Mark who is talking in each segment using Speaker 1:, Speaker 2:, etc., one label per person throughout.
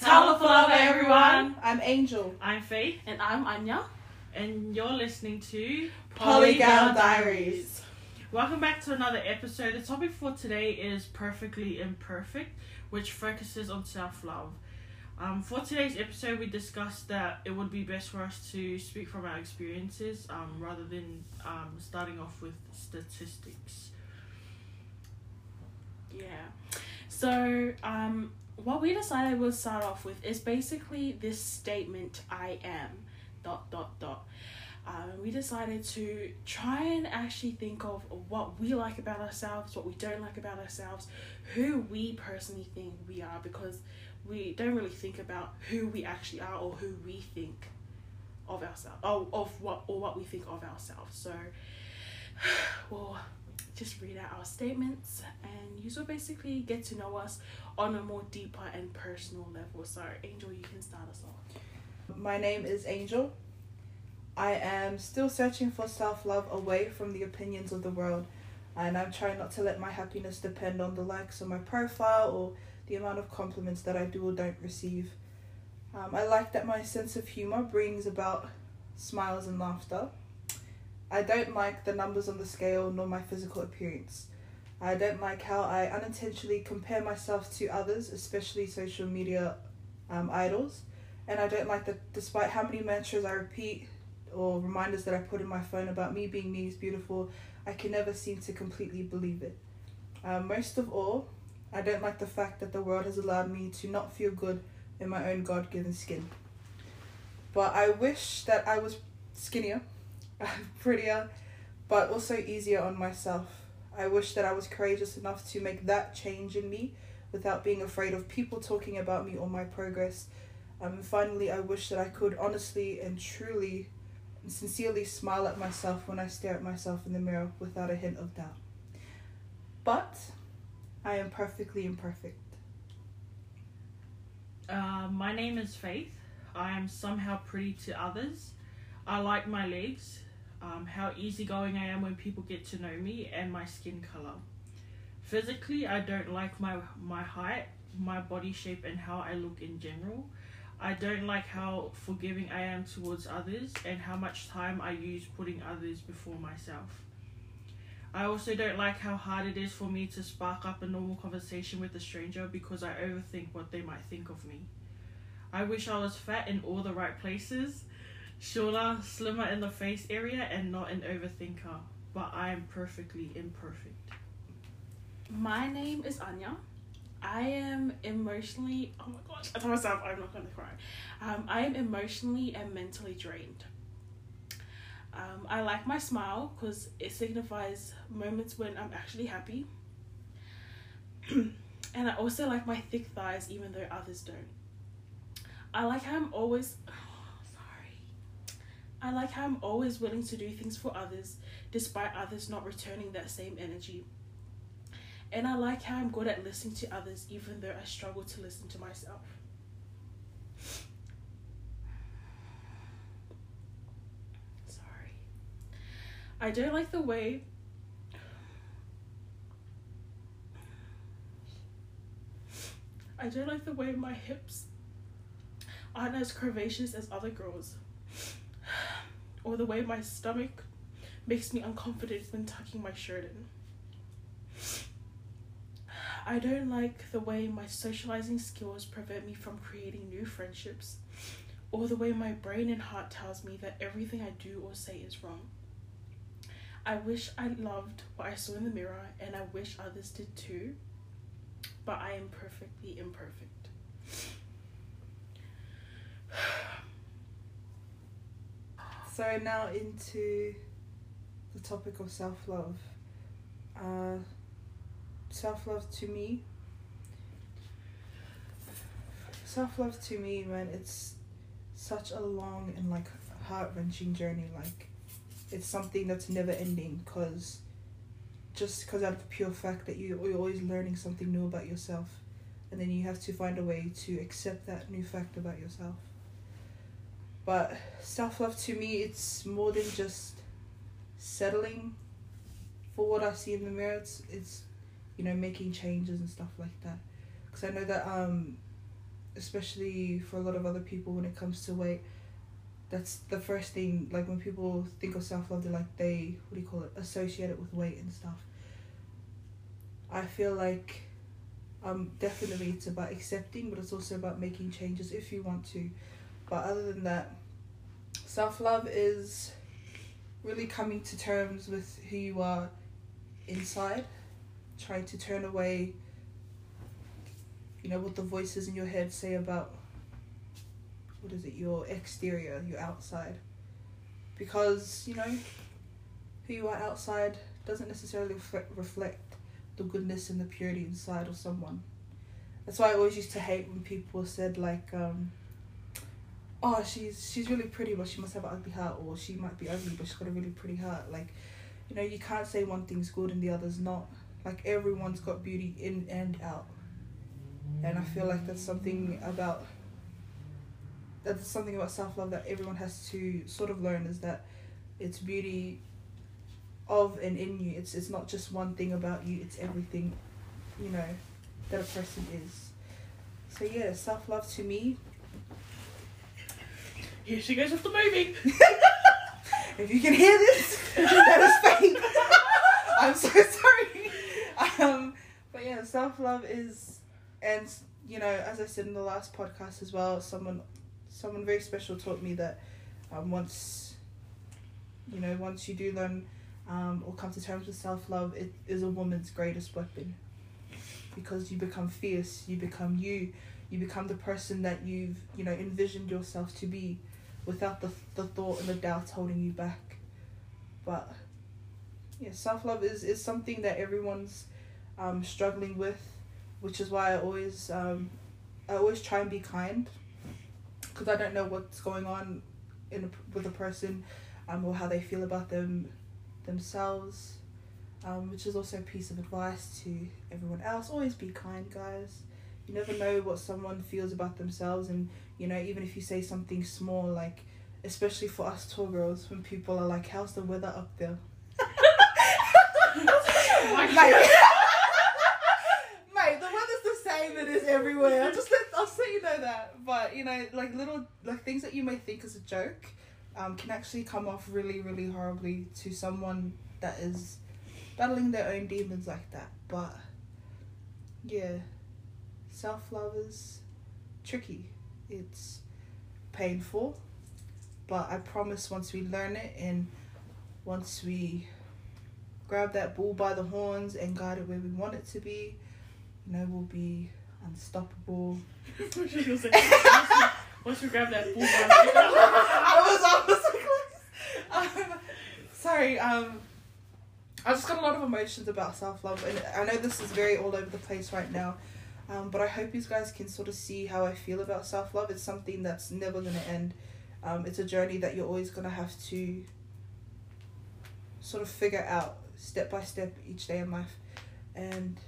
Speaker 1: Talofa lava, everyone.
Speaker 2: I'm Angel.
Speaker 3: I'm Faith,
Speaker 1: And I'm Anya.
Speaker 3: and you're listening to
Speaker 2: Polygal Diaries.
Speaker 3: Welcome back to another episode. The topic for today is perfectly imperfect, which focuses on self love. Um, for today's episode, we discussed that it would be best for us to speak from our experiences um, rather than um, starting off with statistics.
Speaker 1: Yeah. So, um, what we decided we'll start off with is basically this statement I am dot dot dot. Um, we decided to try and actually think of what we like about ourselves, what we don't like about ourselves, who we personally think we are, because we don't really think about who we actually are or who we think of ourselves, or of what or what we think of ourselves. So, we'll just read out our statements, and you will basically get to know us on a more deeper and personal level. So, Angel, you can start us off.
Speaker 2: My name is Angel. I am still searching for self love away from the opinions of the world, and I'm trying not to let my happiness depend on the likes on my profile or the amount of compliments that I do or don't receive. Um, I like that my sense of humor brings about smiles and laughter. I don't like the numbers on the scale nor my physical appearance. I don't like how I unintentionally compare myself to others, especially social media um, idols. And I don't like that despite how many mantras I repeat or reminders that I put in my phone about me being me is beautiful, I can never seem to completely believe it. Um, most of all, I don't like the fact that the world has allowed me to not feel good in my own God given skin. But I wish that I was skinnier, prettier, but also easier on myself. I wish that I was courageous enough to make that change in me without being afraid of people talking about me or my progress. Um, finally, I wish that I could honestly and truly and sincerely smile at myself when I stare at myself in the mirror without a hint of doubt. But I am perfectly imperfect.
Speaker 3: Uh, my name is Faith. I am somehow pretty to others. I like my legs, um, how easygoing I am when people get to know me, and my skin color. Physically, I don't like my my height, my body shape, and how I look in general. I don't like how forgiving I am towards others and how much time I use putting others before myself. I also don't like how hard it is for me to spark up a normal conversation with a stranger because I overthink what they might think of me. I wish I was fat in all the right places, shorter, slimmer in the face area, and not an overthinker, but I am perfectly imperfect.
Speaker 1: My name is Anya. I am emotionally. Oh my gosh! I told myself I'm not going to cry. Um, I am emotionally and mentally drained. Um, I like my smile because it signifies moments when I'm actually happy. and I also like my thick thighs, even though others don't. I like how I'm always. I like how I'm always willing to do things for others, despite others not returning that same energy. And I like how I'm good at listening to others, even though I struggle to listen to myself. Sorry. I don't like the way. I don't like the way my hips aren't as curvaceous as other girls, or the way my stomach makes me unconfident when tucking my shirt in. I don't like the way my socializing skills prevent me from creating new friendships, or the way my brain and heart tells me that everything I do or say is wrong. I wish I loved what I saw in the mirror, and I wish others did too, but I am perfectly imperfect.
Speaker 2: So now into the topic of self love. Uh, self love to me. Self love to me, man, it's such a long and like heart wrenching journey. Like, it's something that's never ending. Cause, just because of the pure fact that you you're always learning something new about yourself, and then you have to find a way to accept that new fact about yourself. But self love to me, it's more than just settling for what I see in the mirror. It's, it's you know, making changes and stuff like that. Because I know that um, especially for a lot of other people when it comes to weight that's the first thing like when people think of self-love they're like they what do you call it associate it with weight and stuff i feel like um definitely it's about accepting but it's also about making changes if you want to but other than that self-love is really coming to terms with who you are inside. Trying to turn away you know what the voices in your head say about what is it your exterior your outside. Because you know who you are outside doesn't necessarily reflect the goodness and the purity inside of someone. That's why i always used to hate when people said like um oh she's she's really pretty but she must have an ugly heart or she might be ugly but she's got a really pretty heart. Like you know you can't say one thing's good and the other's not. Like everyone's got beauty in and out. And i feel like that's something about that's something about self-love that everyone has to sort of learn is that it's beauty of and in you. It's it's not just one thing about you it's everything you know that a person is. So yeah self-love to me
Speaker 3: Here she goes off the moving.
Speaker 2: if you can hear this that is fake. I'm so sorry. Um but yeah self-love is and you know as i said in the last podcast as well someone someone very special taught me that um, once you know once you do learn um, or come to terms with self-love it is a woman's greatest weapon. Because you become fierce you become you you become the person that you've you know envisioned yourself to be without the, the thought and the doubts holding you back but yeah self-love is, is something that everyone's um, struggling with which is why i always um, i always try and be kind because I don't know what's going on in a, with a person, um, or how they feel about them themselves, um, which is also a piece of advice to everyone else. Always be kind, guys. You never know what someone feels about themselves, and you know even if you say something small, like especially for us tall girls, when people are like, "How's the weather up there?" like, mate, the weather's the same. It is everywhere. I'll just let I'll let you know that. But you know, like little like things that you may think is a joke, um, can actually come off really, really horribly to someone that is battling their own demons like that. But yeah, self love is tricky. It's painful, but I promise once we learn it and once we grab that bull by the horns and guide it where we want it to be, you know, we'll be unstoppable.
Speaker 3: What was I gonna say? Once we- Once we grab that bull by
Speaker 2: I was almost um, sorry, um I just got a lot of emotions about self love and I know this is very all over the place right now. Um, but I hope you guys can sort of see how I feel about self love. It's something that's never gonna end. Um, it's a journey that you're always gonna have to sort of figure out step by step each day in life. And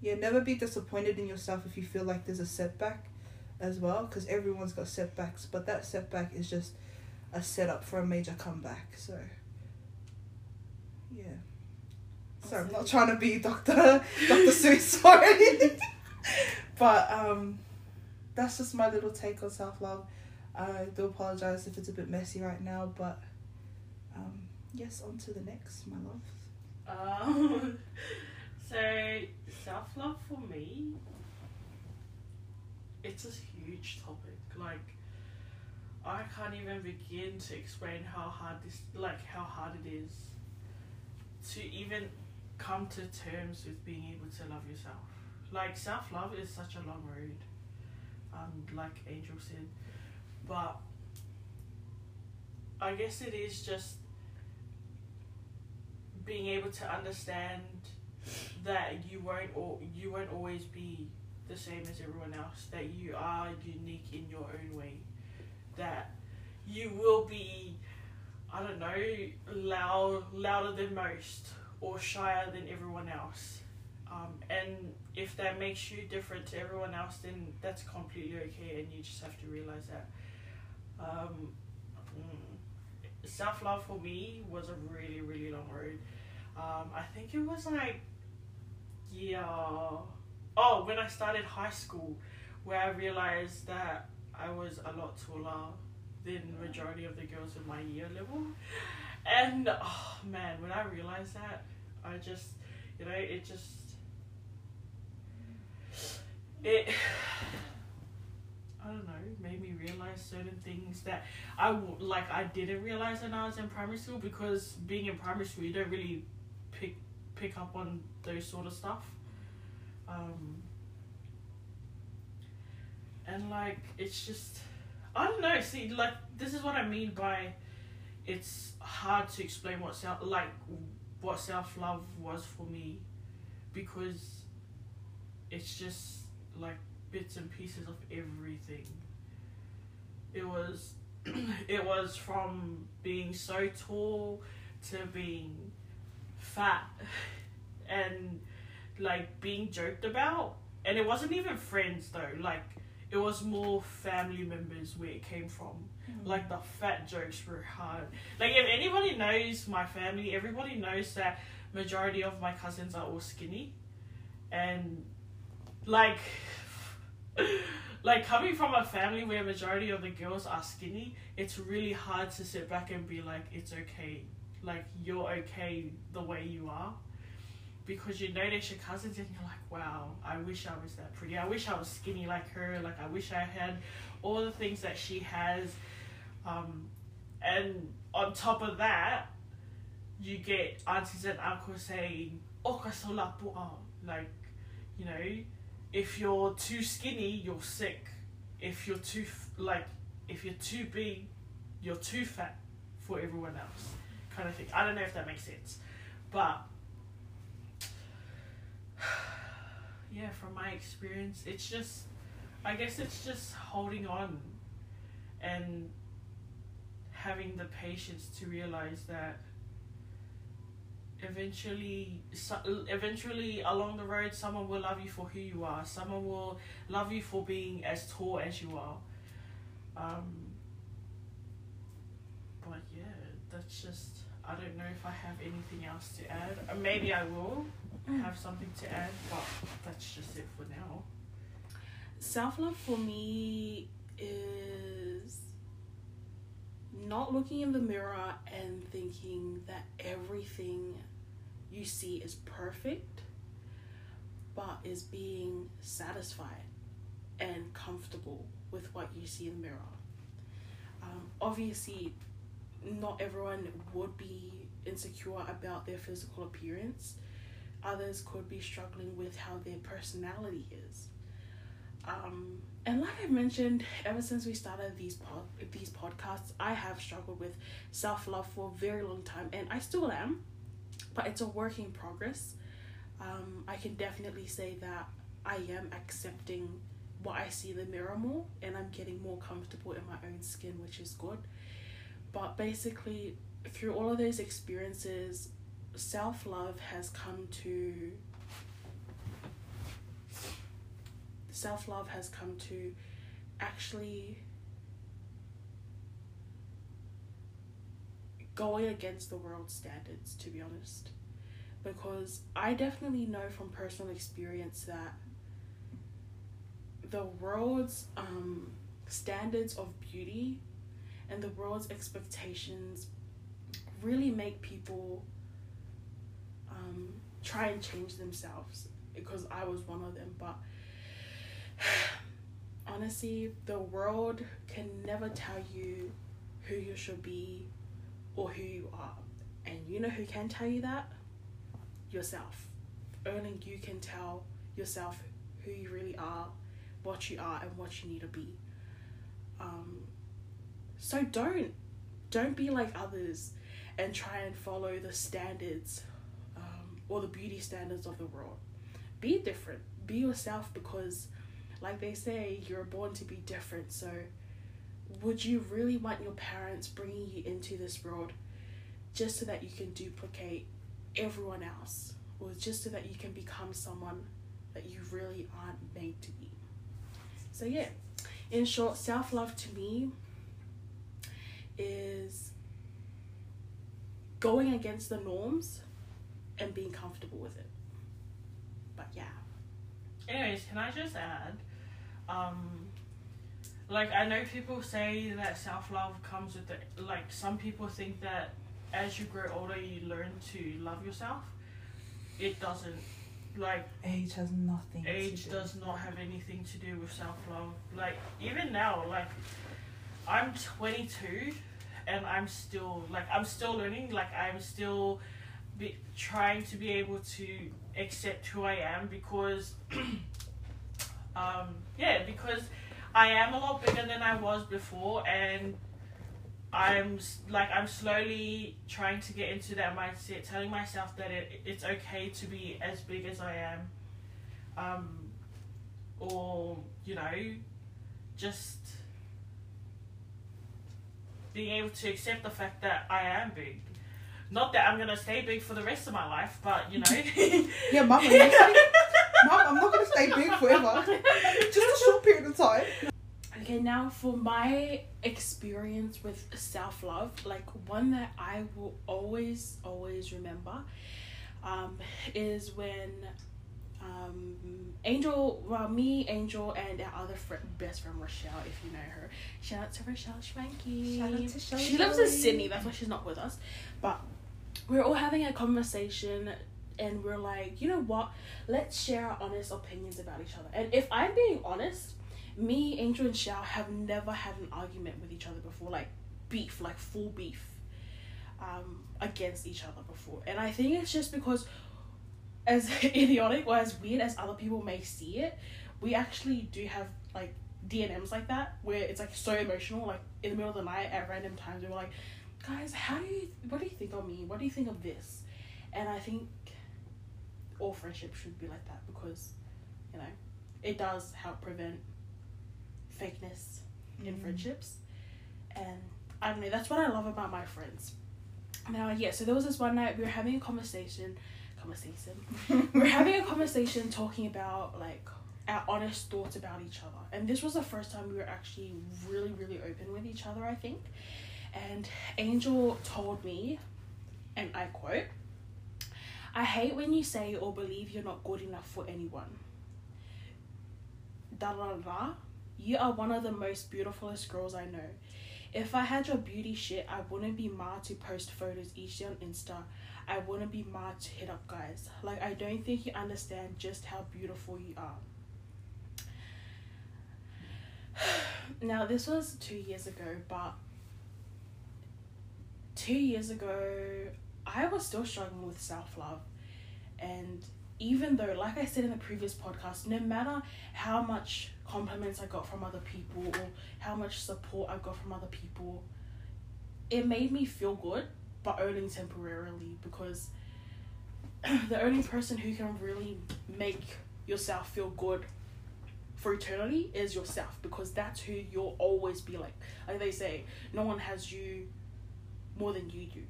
Speaker 2: yeah, never be disappointed in yourself if you feel like there's a setback as well, because everyone's got setbacks, but that setback is just a setup for a major comeback. So, yeah. Sorry, I'm not trying to be Doctor Doctor Seuss or anything, but um, that's just my little take on self love. I do apologize if it's a bit messy right now, but um, yes, on to the next, my love.
Speaker 3: Um, so self love for me, it's a huge topic. Like I can't even begin to explain how hard this, like how hard it is, to even come to terms with being able to love yourself. Like self love is such a long road, um, like Angel said, but I guess it is just being able to understand that you won't or you won't always be the same as everyone else that you are unique in your own way that you will be i don't know loud louder than most or shyer than everyone else um, and if that makes you different to everyone else then that's completely okay and you just have to realize that. Um, mm, self-love for me was a really really long road. Um, I think it was like yeah oh when I started high school where I realized that I was a lot taller than majority of the girls in my year level. And oh man, when I realized that, I just, you know, it just, it, I don't know, made me realize certain things that I like I didn't realize when I was in primary school because being in primary school you don't really pick pick up on those sort of stuff. Um, and like it's just I don't know. See, like this is what I mean by it's hard to explain what self like what self love was for me because it's just like bits and pieces of everything. It was it was from being so tall to being fat and like being joked about. And it wasn't even friends though. Like it was more family members where it came from. Mm. Like the fat jokes were hard. Like if anybody knows my family everybody knows that majority of my cousins are all skinny. And like like coming from a family where majority of the girls are skinny it's really hard to sit back and be like it's okay. Like you're okay the way you are. Because you notice your cousins and you're like wow i wish i was that pretty. I wish i was skinny like her. Like i wish i had all the things that she has. Um, and on top of that you get aunties and uncles saying "Okasola pu'a," like you know if you're too skinny you're sick. If you're too like if you're too big you're too fat for everyone else kind of thing. I don't know if that makes sense but yeah from my experience it's just i guess it's just holding on and having the patience to realize that eventually so- eventually along the road someone will love you for who you are. Someone will love you for being as tall as you are. Um but yeah that's just i don't know if i have anything else to add. Uh, maybe i will have something to add but that's just it for now.
Speaker 1: Self love for me is not looking in the mirror and thinking that everything you see is perfect, but is being satisfied and comfortable with what you see in the mirror. Um, obviously, not everyone would be insecure about their physical appearance. Others could be struggling with how their personality is. Um, and like I mentioned, ever since we started these pod these podcasts, I have struggled with self love for a very long time, and I still am, but it's a work in progress. Um, I can definitely say that I am accepting what I see in the mirror more, and I'm getting more comfortable in my own skin, which is good. But basically, through all of those experiences, self love has come to self love has come to actually going against the world's standards, to be honest. Because I definitely know from personal experience that the world's um, standards of beauty and the world's expectations really make people um, try and change themselves because I was one of them. But honestly, the world can never tell you who you should be or who you are. And you know who can tell you that? Yourself. Only you can tell yourself who you really are, what you are, and what you need to be. Um, so don't don't be like others and try and follow the standards um, or the beauty standards of the world. Be different. Be yourself because like they say, you're born to be different. So, would you really want your parents bringing you into this world just so that you can duplicate everyone else, or just so that you can become someone that you really aren't made to be? So, yeah, in short, self love to me is going against the norms and being comfortable with it. But yeah.
Speaker 3: Anyways, can I just add? Um, like I know people say that self love comes with the like some people think that as you grow older you learn to love yourself. It doesn't. Like
Speaker 2: Age has nothing.
Speaker 3: age
Speaker 2: to do.
Speaker 3: does not have anything to do with self love. Like even now, like I'm 22 and I'm still like I'm still learning. Like I'm still be, trying to be able to accept who I am because um yeah because I am a lot bigger than I was before and I'm like I'm slowly trying to get into that mindset, telling myself that it, it's okay to be as big as I am, um, or you know, just being able to accept the fact that I am big. Not that I'm gonna stay big for the rest of my life, but you know.
Speaker 2: Yeah, mum, are you saying- mum, I'm not gonna stay big forever. Just a short period of time.
Speaker 1: Okay, now for my experience with self love, like one that I will always, always remember, um, is when um, Angel, well, me, Angel, and our other friend, best friend Rochelle, if you know her. Shout out to Rochelle Schwanky.
Speaker 2: Shout out to Shelley
Speaker 1: She lives in Sydney, that's why she's not with us. But we're all having a conversation and we're like, you know what? Let's share our honest opinions about each other. And if I'm being honest, me, Angel, and Xiao have never had an argument with each other before, like beef, like full beef, um, against each other before. And I think it's just because, as idiotic or as weird as other people may see it, we actually do have like D&Ms like that where it's like so emotional. Like in the middle of the night at random times, we're like, guys, how do you, what do you think of me? What do you think of this? And I think all friendships should be like that because, you know, it does help prevent fakeness in
Speaker 2: Mm.
Speaker 1: friendships. And I don't know, that's what I love about my friends. And now, yeah, so there was this one night we were having a conversation, conversation. we were having a conversation talking about like our honest thoughts about each other. And this was the first time we were actually really, really open with each other, I think. And Angel told me, and I quote, I hate when you say or believe you're not good enough for anyone. Da da da. You are one of the most beautifulest girls I know. If I had your beauty shit, I wouldn't be mad to post photos each day on Insta. I wouldn't be mad to hit up guys. Like, I don't think you understand just how beautiful you are. now, this was two years ago, but two years ago, I was still struggling with self love. And even though, like I said in the previous podcast, no matter how much compliments I got from other people or how much support I got from other people, it made me feel good, but only temporarily because the only person who can really make yourself feel good for eternity is yourself because that's who you'll always be like. Like they say, no one has you more than you do.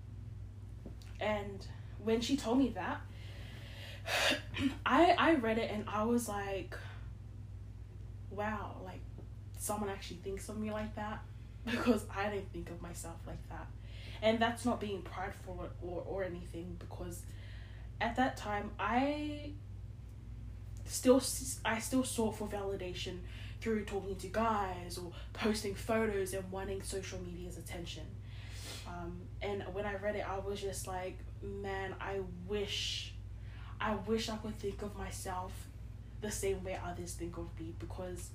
Speaker 1: And when she told me that, I I read it and I was like, wow, like someone actually thinks of me like that because I didn't think of myself like that. And that's not being prideful or, or anything because at that time I still I still sought for validation through talking to guys or posting photos and wanting social media's attention. Um, and when I read it, I was just like, man, I wish, I wish I could think of myself the same way others think of me because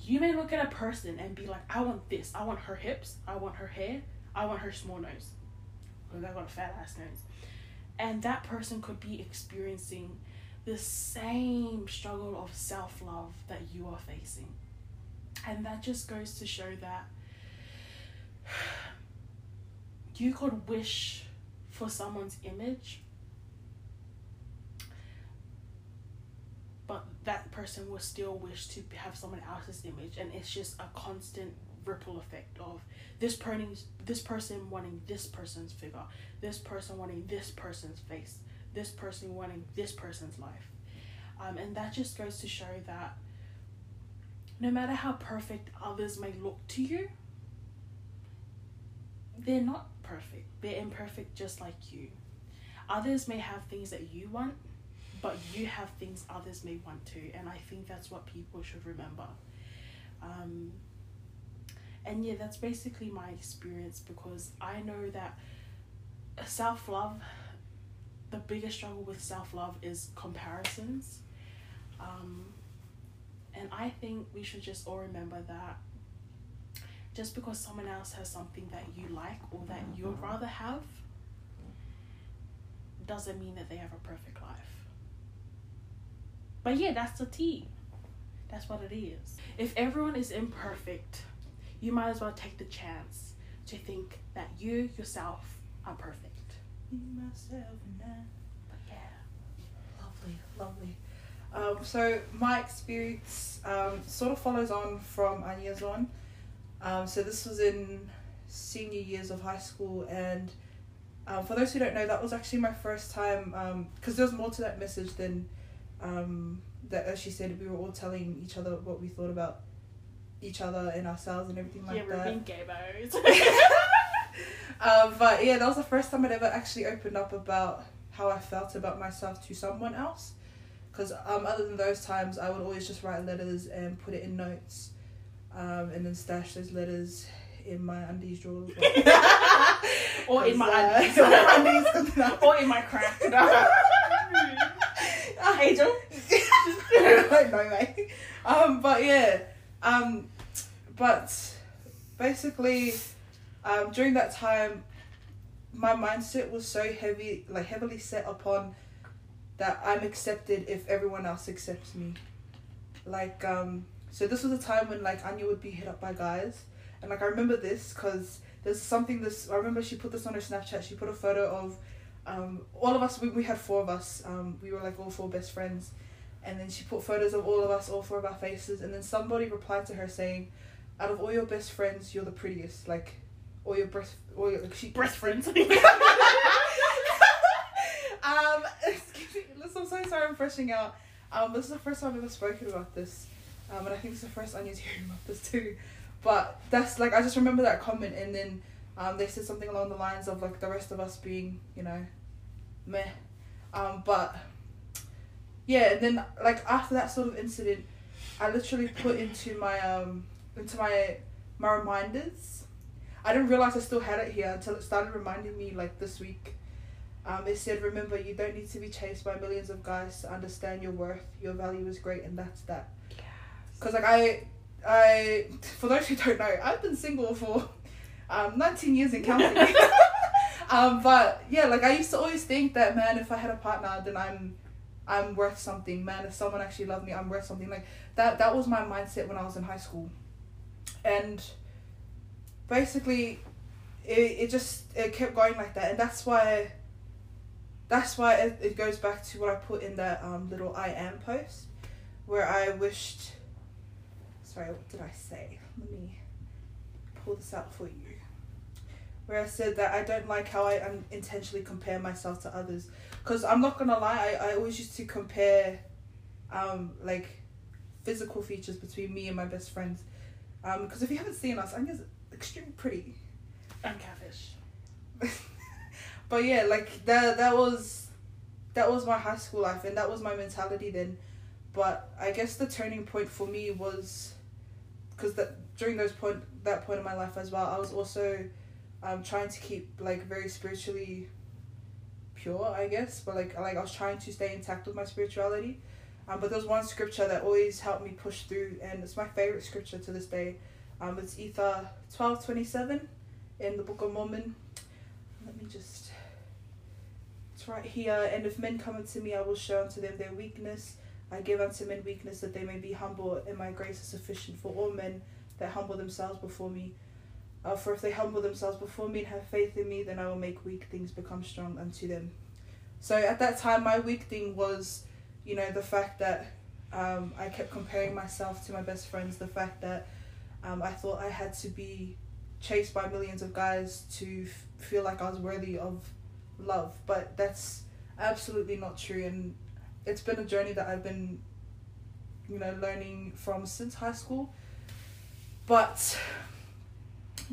Speaker 1: you may look at a person and be like, I want this, I want her hips, I want her hair, I want her small nose. Because I got a fat ass nose. And that person could be experiencing the same struggle of self love that you are facing. And that just goes to show that you could wish for someone's image, but that person will still wish to have someone else's image, and it's just a constant ripple effect of this person, this person wanting this person's figure, this person wanting this person's face, this person wanting this person's life, um, and that just goes to show that no matter how perfect others may look to you, they're not perfect. They're imperfect just like you. Others may have things that you want, but you have things others may want to, and I think that's what people should remember. Um, and yeah, that's basically my experience because I know that self love, the biggest struggle with self love is comparisons. Um, and I think we should just all remember that just because someone else has something that you like or that you'd rather have doesn't mean that they have a perfect life. But yeah, that's the tea. That's what it is. If everyone is imperfect, you might as well take the chance to think that you yourself are perfect.
Speaker 2: Me, myself, and I.
Speaker 1: But yeah.
Speaker 2: Lovely, lovely. Um, so my experience um, sort of follows on from Anya's one. Um, so this was in senior years of high school, and um, for those who don't know, that was actually my first time. Because there was more to that message than um, that. As she said, we were all telling each other what we thought about each other and ourselves and everything like
Speaker 1: yeah, we're
Speaker 2: that.
Speaker 1: being gay
Speaker 2: um, but yeah, that was the first time I'd ever actually opened up about how I felt about myself to someone else. Because um, other than those times, I would always just write letters and put it in notes, um, and then stash those letters in my undies drawer.
Speaker 1: or in my undies.
Speaker 2: uh, undies,
Speaker 1: or in my crack. Angel.
Speaker 2: no way. Um, but yeah, um, but basically, um, during that time, my mindset was so heavy, like heavily set upon that I'm accepted if everyone else accepts me. Like, um, so this was a time when like Anya would be hit up by guys, and like I remember this because there's something this I remember she put this on her Snapchat. She put a photo of um, all of us. We, we had four of us. Um, we were like all four best friends, and then she put photos of all of us, all four of our faces, and then somebody replied to her saying, "Out of all your best friends, you're the prettiest." Like, all your breast, all your like she
Speaker 1: Breast friends.
Speaker 2: um, excuse me. Listen, I'm so sorry I'm freshing out. Um, this is the first time I've ever spoken about this. Um, and I think it's the first Anya's hearing about this too. But that's like, I just remember that comment, and then um, they said something along the lines of like the rest of us being, you know, meh. Um, but yeah, and then like after that sort of incident, I literally put into my um into my my reminders. I didn't realize I still had it here until it started reminding me like this week. Um, it said, "Remember, you don't need to be chased by millions of guys to understand your worth. Your value is great, and that's that." Cause like I, I for those who don't know, I've been single for um nineteen years and counting. um, but yeah, like I used to always think that man, if I had a partner, then I'm, I'm worth something. Man, if someone actually loved me, I'm worth something. Like that. That was my mindset when I was in high school, and basically, it it just it kept going like that, and that's why. That's why it, it goes back to what I put in that um, little I am post, where I wished. Sorry, what did I say? Let me pull this out for you. Where I said that I don't like how I um, intentionally compare myself to others, because I'm not gonna lie, I, I always used to compare, um, like, physical features between me and my best friends, um, because if you haven't seen us, Anya's extremely pretty.
Speaker 1: I'm catfish.
Speaker 2: but yeah, like that that was that was my high school life and that was my mentality then. But I guess the turning point for me was because that during those point that point in my life as well, I was also um trying to keep like very spiritually pure, I guess. But like like I was trying to stay intact with my spirituality. Um, but there's one scripture that always helped me push through, and it's my favorite scripture to this day. Um, it's Ether twelve twenty seven in the Book of Mormon. Let me just. It's right here. And if men come unto me, I will show unto them their weakness. I give unto men weakness that they may be humble, and my grace is sufficient for all men that humble themselves before me. Uh, for if they humble themselves before me and have faith in me, then I will make weak things become strong unto them. So at that time, my weak thing was, you know, the fact that um, I kept comparing myself to my best friends, the fact that um, I thought I had to be chased by millions of guys to f- feel like I was worthy of love, but that's absolutely not true. And it's been a journey that I've been, you know, learning from since high school. But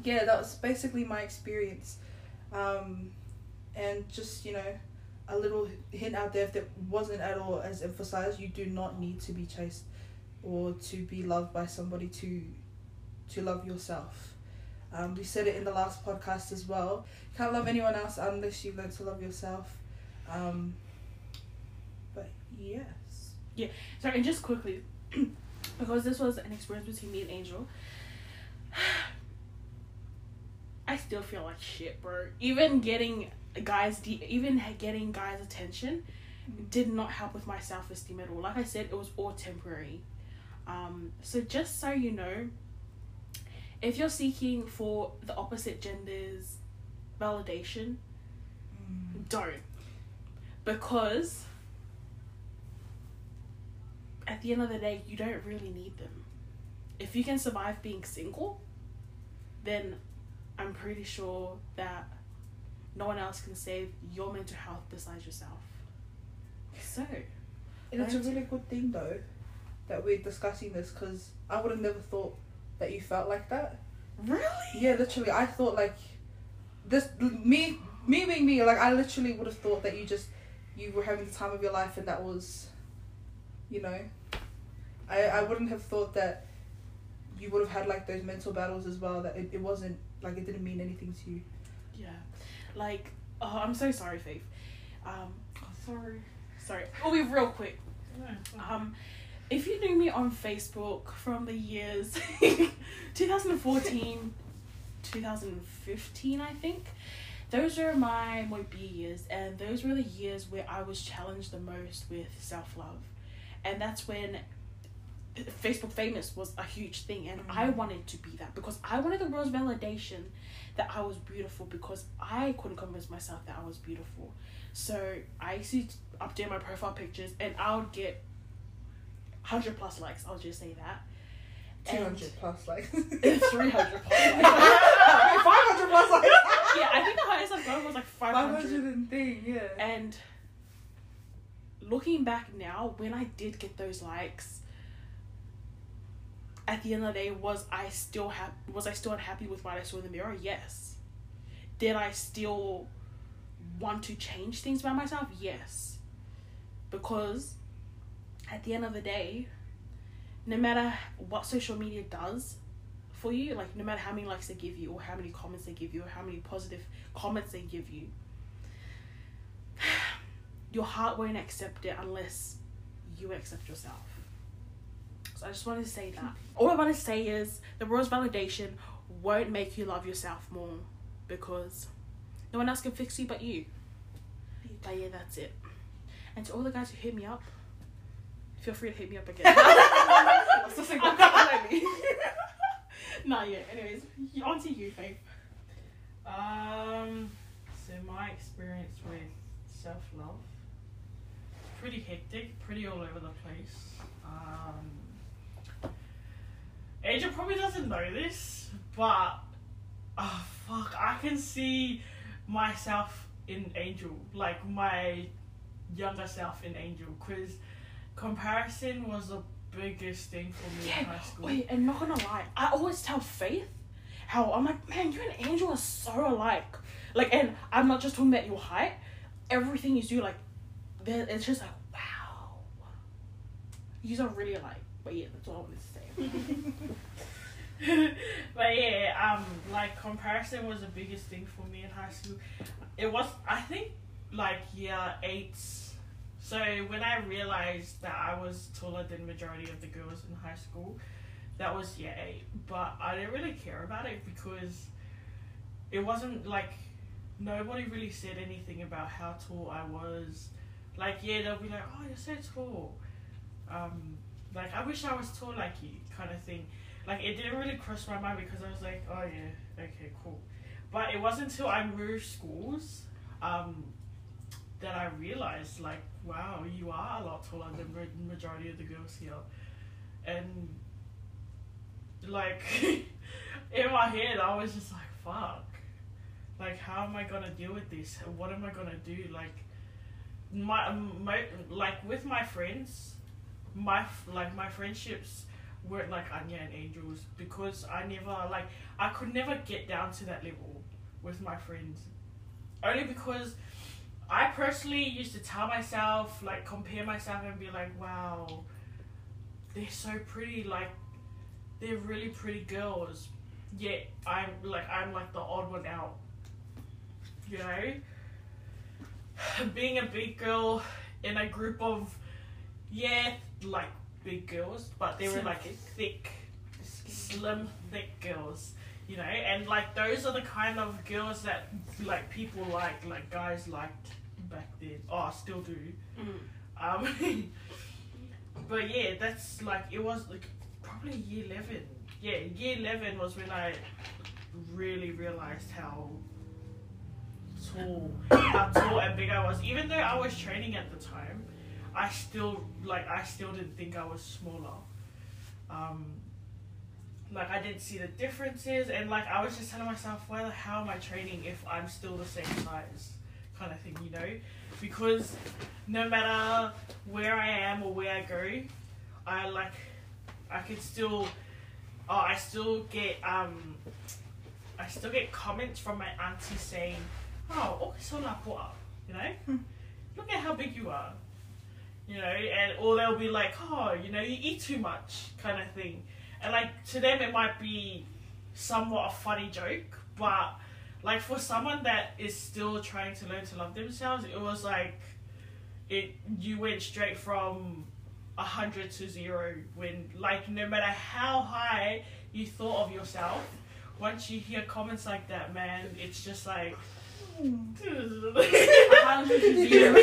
Speaker 2: yeah, that was basically my experience, um, and just you know, a little hint out there if that wasn't at all as emphasized. You do not need to be chased or to be loved by somebody to to love yourself. Um, we said it in the last podcast as well. Can't love anyone else unless you learn to love yourself. Um, but Yeah.
Speaker 1: Sorry, and just quickly, because this was an experience between me and Angel. I still feel like shit, bro. Even getting guys, de- even getting guys' attention, did not help with my self esteem at all. Like I said, it was all temporary. Um, so just so you know, if you're seeking for the opposite gender's validation, don't. Because at the end of the day, you don't really need them. If you can survive being single, then I'm pretty sure that no one else can save your mental health besides yourself. So,
Speaker 2: And it's a really good thing though that we're discussing this because I would have never thought that you felt like that.
Speaker 1: really?
Speaker 2: Yeah, literally, I thought like this me me being me like I literally would have thought that you just you were having the time of your life and that was, you know, I I wouldn't have thought that you would have had like those mental battles as well. That it, it wasn't like it didn't mean anything to you.
Speaker 1: Yeah. Like, oh, I'm so sorry, Faith. Um, sorry. Sorry. We'll be real quick. Um, if you knew me on Facebook from the years 2014, 2015, I think, those were my B years, and those were the years where I was challenged the most with self love, and that's when Facebook famous was a huge thing, and I mm-hmm. wanted to be that because I wanted the world's validation that I was beautiful because I couldn't convince myself that I was beautiful. So I used to update my profile pictures, and I would get hundred plus likes. I'll just say that.
Speaker 2: Two
Speaker 1: And-
Speaker 2: hundred plus like.
Speaker 1: Three hundred plus.
Speaker 2: Five
Speaker 1: likes.
Speaker 2: hundred plus like.
Speaker 1: yeah, I think the highest I've gone was like five
Speaker 2: Five
Speaker 1: hundred.
Speaker 2: hundred and thing, yeah.
Speaker 1: And looking back now, when I did get those likes, at the end of the day, was I still happy? Was I still unhappy with what I saw in the mirror? Yes. Did I still want to change things by myself? Yes. Because at the end of the day, no matter what social media does for you, like no matter how many likes they give you, or how many comments they give you, or how many positive comments they give you, your heart won't accept it unless you accept yourself. So I just wanted to say that. All I want to say is the world's validation won't make you love yourself more because no one else can fix you but you. But yeah, that's it. And to all the guys who hit me up, feel free to hit me up again. I'm still single. Nah, yeah. Anyways, on to you, Faith.
Speaker 3: Um, so my experience with self love, pretty hectic, pretty all over the place. Um, Angel probably doesn't know this, but oh fuck, I can see myself in Angel, like my younger self in Angel, because comparison was the biggest thing for me in high school.
Speaker 1: Wait, and not gonna lie, I always tell Faith how I'm like, man, you and Angel are so alike. Like, and I'm not just talking about your height. Everything is you do, like, it's just like, wow. You are really alike. But yeah, that's all I wanted to say.
Speaker 3: but yeah, um, like comparison was the biggest thing for me in high school. It was, I think, like year eight. So when I realized that I was taller than majority of the girls in high school, that was year eight. But I didn't really care about it because it wasn't like nobody really said anything about how tall I was. Like yeah, they'll be like, "Oh, you're so tall." Um, like I wish I was tall like you, kind of thing like it didn't really cross my mind because I was like, oh yeah, okay, cool. But it wasn't until I moved schools um, that I realized, like, wow, you are a lot taller than the majority of the girls here, and like in my head, I was just like, fuck, like how am I gonna deal with this? What am I gonna do? Like my my like with my friends, my like my friendships weren't like Anya and Angels because I never like I could never get down to that level with my friends. Only because I personally used to tell myself, like, compare myself and be like, wow, they're so pretty, like, they're really pretty girls. Yet I'm like, I'm like the odd one out. You know? Being a big girl in a group of, yeah, like big girls, but they were like thick, slim, thick girls. You know, and like those are the kind of girls that like people like, like guys liked back then. Oh, still do.
Speaker 1: Mm.
Speaker 3: Um, but yeah, that's like it was like probably year eleven. Yeah, year eleven was when I really realized how tall, how tall and big I was. Even though I was training at the time, I still like I still didn't think I was smaller. Um, like I didn't see the differences, and like I was just telling myself, the hell am I training if I'm still the same size, kind of thing, you know? Because no matter where I am or where I go, I like I could still oh I still get um I still get comments from my auntie saying, Oh, okay so poa, you know?
Speaker 2: Hmm.
Speaker 3: Look at how big you are. You know, and or they'll be like, Oh, you know, you eat too much kind of thing. And like to them it might be somewhat a funny joke, but like for someone that is still trying to learn to love themselves, it was like it you went straight from a hundred to zero when like no matter how high you thought of yourself, once you hear comments like that, man, it's just like
Speaker 1: A hundred to zero.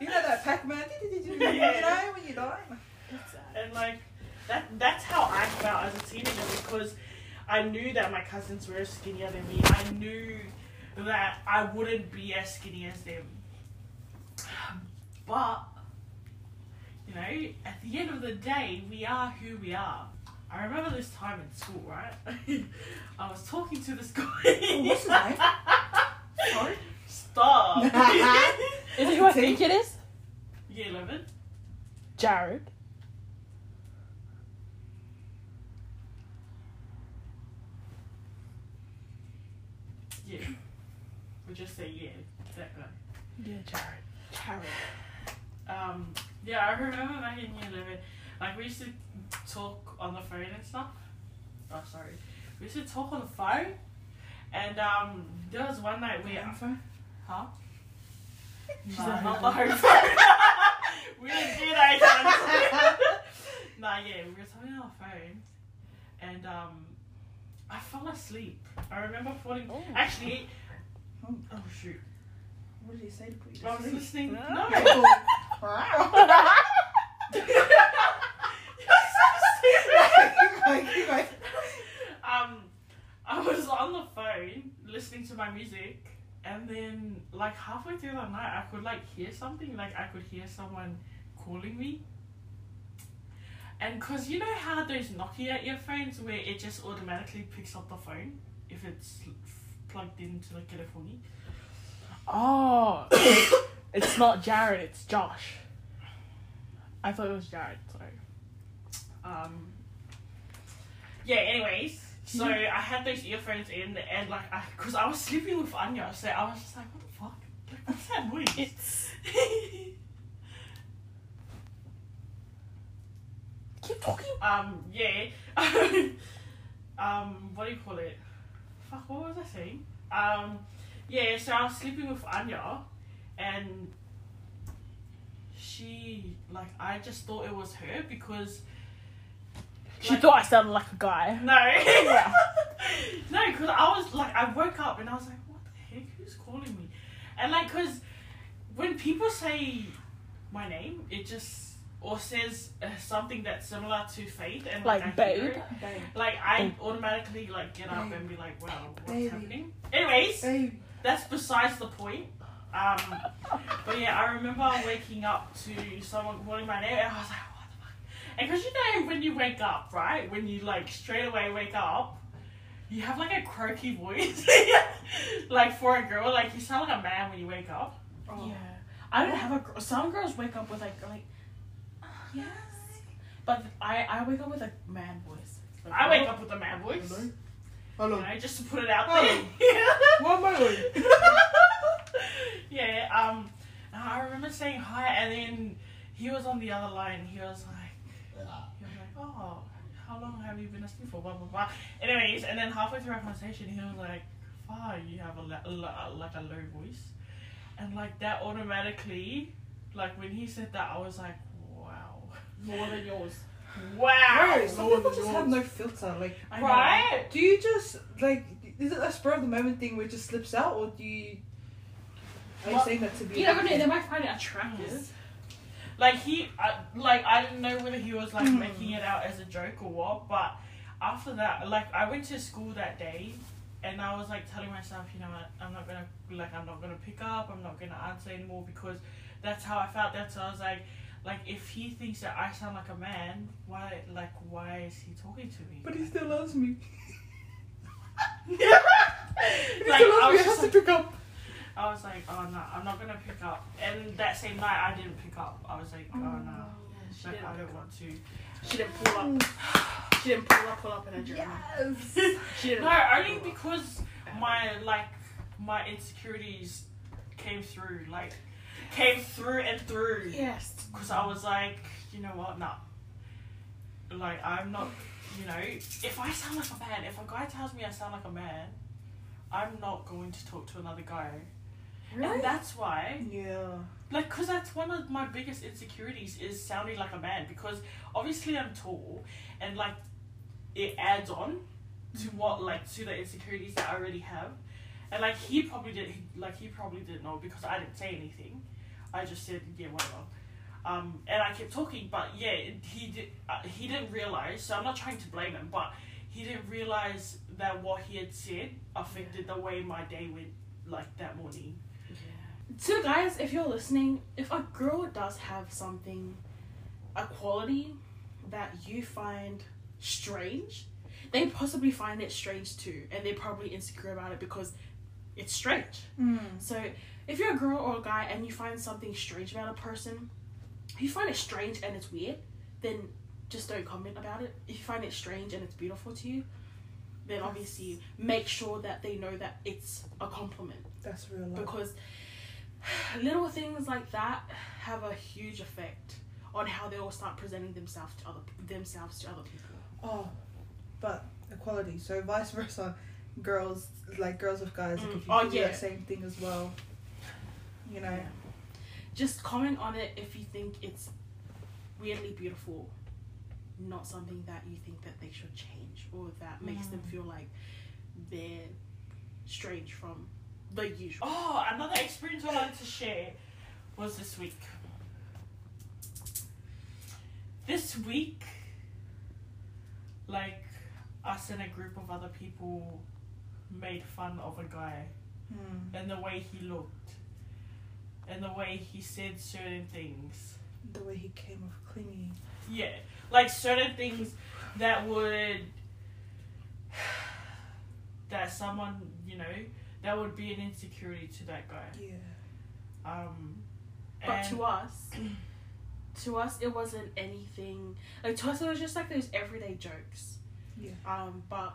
Speaker 2: You know that Pac-Man? you know when you die?
Speaker 3: Uh, and like that that's how I felt as a teenager because I knew that my cousins were skinnier than me. I knew that I wouldn't be as skinny as them. But you know, at the end of the day, we are who we are. I remember this time in school, right? I was talking to this guy.
Speaker 2: Oh, what's his name? Sorry?
Speaker 3: Stop.
Speaker 1: Is it who I think it is?
Speaker 3: Year eleven.
Speaker 1: Jared.
Speaker 3: Yeah. We'll just say yeah, that guy.
Speaker 1: Yeah, Jared. Jared.
Speaker 3: Um, yeah, I remember back in year 11, like we used to talk on the phone and stuff. Oh, sorry. We used to talk on the phone, and um, there was one night where, huh?
Speaker 1: She's
Speaker 3: Nah,
Speaker 1: a
Speaker 3: not
Speaker 1: home
Speaker 3: the home phone. we didn't do that. nah, yeah, we were talking on our phone, and um, I fell asleep. I remember falling.
Speaker 1: Oh.
Speaker 3: Actually,
Speaker 2: Oh.
Speaker 3: oh shoot,
Speaker 2: What did he say to put you
Speaker 3: I
Speaker 2: to
Speaker 3: was
Speaker 2: sleep?
Speaker 3: listening.
Speaker 1: No.
Speaker 3: No.
Speaker 2: Keep going.
Speaker 3: um, I was on the phone listening to my music, and then like halfway through the night, I could like hear something. Like I could hear someone calling me. And cause you know how those Nokia earphones where it just automatically picks up the phone if it's plugged into the telephone.
Speaker 1: Oh, it's not Jared. It's Josh. I thought it was Jared. Sorry.
Speaker 3: Um. Yeah. Anyways, so I had those earphones in, and like, I, cause I was sleeping with Anya, so I was just like, what the fuck? Like, what's that noise?
Speaker 1: It's keep talking.
Speaker 3: um. Yeah. um. What do you call it? Fuck. What was I saying? Um. Yeah. So I was sleeping with Anya, and she like I just thought it was her because.
Speaker 1: She
Speaker 3: like-
Speaker 1: thought I sounded like a guy.
Speaker 3: No. no, because I was like, I woke up and I was like, what the heck? Who's calling me? And like, because when people say my name, it just, or says uh, something that's similar to Faith and like,
Speaker 1: Like babe?
Speaker 3: it,
Speaker 2: Babe.
Speaker 3: like I automatically like get up and be like, wow, what's
Speaker 2: Baby.
Speaker 3: happening? Anyways,
Speaker 2: Babe.
Speaker 3: that's besides the point. Um, but yeah, I remember waking up to someone calling my name, and I was like, "What the fuck?" And because you know when you wake up, right? When you like straight away wake up, you have like a croaky voice, like for a girl, like you sound like a man when you wake up. Oh.
Speaker 1: Yeah, I don't have a. gr- Some girls wake up with like like. Yes. But I I wake up with a man voice. Like,
Speaker 3: I wake up with a man voice,
Speaker 2: Hello?
Speaker 3: you
Speaker 2: Hello.
Speaker 3: know, just to put it out
Speaker 2: Oh.
Speaker 3: there.
Speaker 2: What am I doing?
Speaker 3: yeah, yeah, um, I remember saying hi, and then he was on the other line. He was like, he was like, oh, how long have you been asleep for? Blah blah blah. Anyways, and then halfway through our conversation, he was like, "Ah, you have a, la- a la- like a low voice," and like that automatically, like when he said that, I was like, "Wow,
Speaker 1: More than yours.
Speaker 3: wow."
Speaker 2: Bro, some people just have no filter. Like,
Speaker 3: right?
Speaker 2: do you just like? Is it a spur of the moment thing where it just slips out, or do you? Are you
Speaker 1: Well,
Speaker 2: saying that to be?
Speaker 1: You never know, they might find it attractive.
Speaker 3: Like he, I, like I didn't know whether he was like
Speaker 2: Hmm.
Speaker 3: making it out as a joke or what. But after that, like I went to school that day, and I was like telling myself, you know what, I'm not gonna like I'm not gonna pick up. I'm not gonna answer anymore because that's how I felt. That's I was like, like if he thinks that I sound like a man, why like why is he talking to me?
Speaker 2: But he still loves me. He
Speaker 3: like,
Speaker 2: still
Speaker 3: I
Speaker 2: loves me.
Speaker 3: was
Speaker 2: I
Speaker 3: just
Speaker 2: have to pick up.
Speaker 3: I was like, oh no, I'm not gonna pick up. And that same night, I didn't pick up. I was like, oh no, oh,
Speaker 1: She
Speaker 3: like,
Speaker 1: didn't,
Speaker 3: I don't want to.
Speaker 1: she didn't pull up. She didn't pull up, pull up in her journal.
Speaker 2: Yes.
Speaker 1: She didn't.
Speaker 3: No, only because my like my insecurities came through, like came through and through.
Speaker 1: Yes.
Speaker 3: Because I was like, you know what, nah. Like I'm not, you know, if I sound like a man, if a guy tells me I sound like a man, I'm not going to talk to another guy. And that's why
Speaker 2: Yeah.
Speaker 3: like because that's one of my biggest insecurities is sounding like a man because obviously i'm tall and like it adds on to what like to the insecurities that i already have. And like he probably did like he probably didn't know because i didn't say anything. I just said yeah whatever. Um and i kept talking but yeah he did uh, he didn't realize so i'm not trying to blame him but he didn't realize that what he had said affected the way my day went like that morning
Speaker 1: The guys, if you're listening, if a girl does have something, a quality that you find strange, they possibly find it strange too, and they're probably insecure about it because it's strange.
Speaker 2: Mm.
Speaker 1: So, if you're a girl or a guy and you find something strange about a person, if you find it strange and it's weird, then just don't comment about it. If you find it strange and it's beautiful to you, then obviously make sure that they know that it's a compliment
Speaker 2: That's real love.
Speaker 1: because little things like that have a huge effect on how they all start presenting themselves to other themselves to other people.
Speaker 2: Oh, but equality. So vice versa, girls like girls with guys. Like
Speaker 1: Mm. Oh,
Speaker 2: can do
Speaker 1: yeah.
Speaker 2: that same thing as well. You know.
Speaker 1: Just comment on it if you think it's weirdly beautiful, not something that you think that they should change or that makes them
Speaker 3: Mm.
Speaker 1: feel like they're strange from the usual.
Speaker 3: Oh, another experience I wanted to share was this week. This week, like us and a group of other people made fun of a guy
Speaker 2: Hmm.
Speaker 3: and the way he looked and the way he said certain things.
Speaker 2: The way he came off clingy.
Speaker 3: Yeah, like certain things that would that someone you know that would be an insecurity to that guy.
Speaker 2: Yeah.
Speaker 3: Um,
Speaker 1: But
Speaker 3: and-
Speaker 1: to us, to us, it wasn't anything. Like to us, it was just like those everyday jokes.
Speaker 2: Yeah.
Speaker 1: Um, but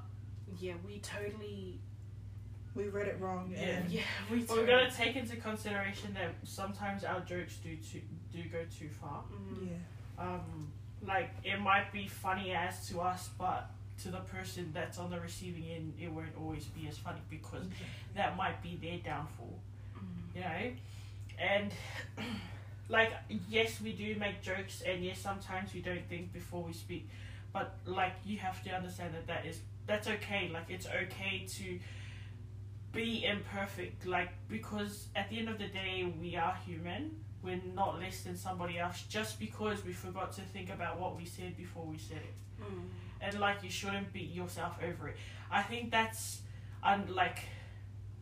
Speaker 1: yeah, we totally.
Speaker 2: We read it wrong.
Speaker 3: Yeah.
Speaker 2: and-
Speaker 1: Yeah, we.
Speaker 3: But
Speaker 1: Totally,
Speaker 3: we gotta take into consideration that sometimes our jokes do too, do go too far.
Speaker 1: Mm,
Speaker 2: Yeah.
Speaker 3: Um, like it might be funny as to us, but to the person that's on the receiving end, it won't always be as funny because that might be their downfall.
Speaker 1: mm.
Speaker 3: You know, and like yes, we do make jokes, and yes, sometimes we don't think before we speak, but like you have to understand that that is that's okay. Like it's okay to be imperfect like because at the end of the day we are human we're not less than somebody else just because we forgot to think about what we said before we said it
Speaker 1: Mm.
Speaker 3: And like you shouldn't beat yourself over it. I think that's un- like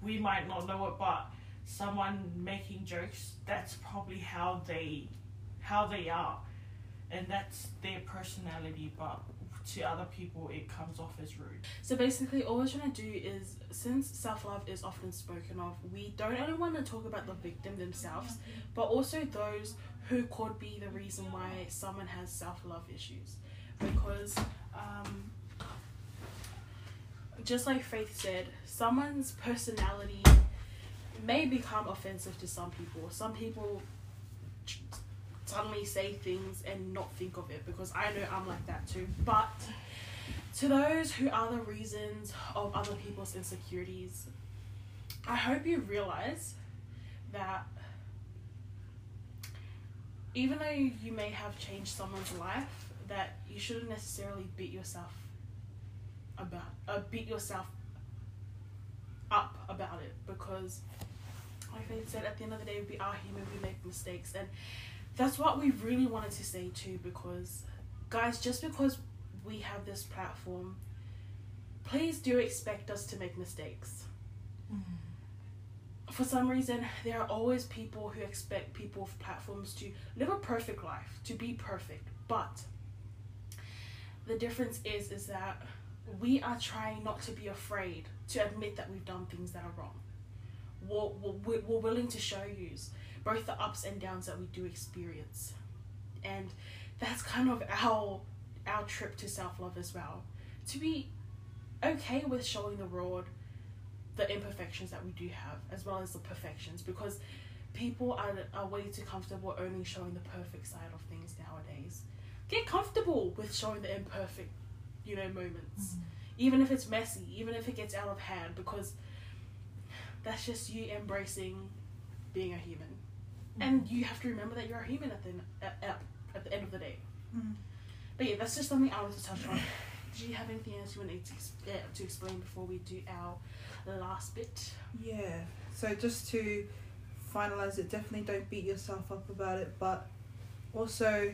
Speaker 3: we might not know it but someone making jokes that's probably how they how they are. And that's their personality but to other people it comes off as rude.
Speaker 1: So basically, all we're trying to do is, since self love is often spoken of, we don't only want to talk about the victim themselves, but also those who could be the reason why someone has self love issues. Because, um, just like Faith said, someone's personality may become offensive to some people. Some people suddenly say things and not think of it because I know I'm like that too. But to those who are the reasons of other people's insecurities, I hope you realize that even though you may have changed someone's life, that you shouldn't necessarily beat yourself about uh, beat yourself up about it. Because like they said at the end of the day we are human we make mistakes. And that's what we really wanted to say too because guys just because we have this platform please do expect us to make mistakes. For some reason there are always people who expect people with platforms to live a perfect life to be perfect. But the difference is is that we are trying not to be afraid to admit that we've done things that are wrong. We're, we're, willing to show you both the ups and downs that we do experience. And that's kind of our our trip to self-love as well. To be okay with showing the world the imperfections that we do have as well as the perfections because people are, are way too comfortable only showing the perfect side of things nowadays get comfortable with showing the imperfect you know moments. Even if it's messy even if it gets out of hand because that's just you embracing being a human. And you have to remember that you're a human at the at, at, at the end of the day.
Speaker 2: Mhm.
Speaker 1: but yeah that's just something i wanted to touch on. Do you have anything else you wanted to, ex- uh, to explain before we do our last bit?
Speaker 2: Yeah. So just to finalize it, definitely don't beat yourself up about it, but also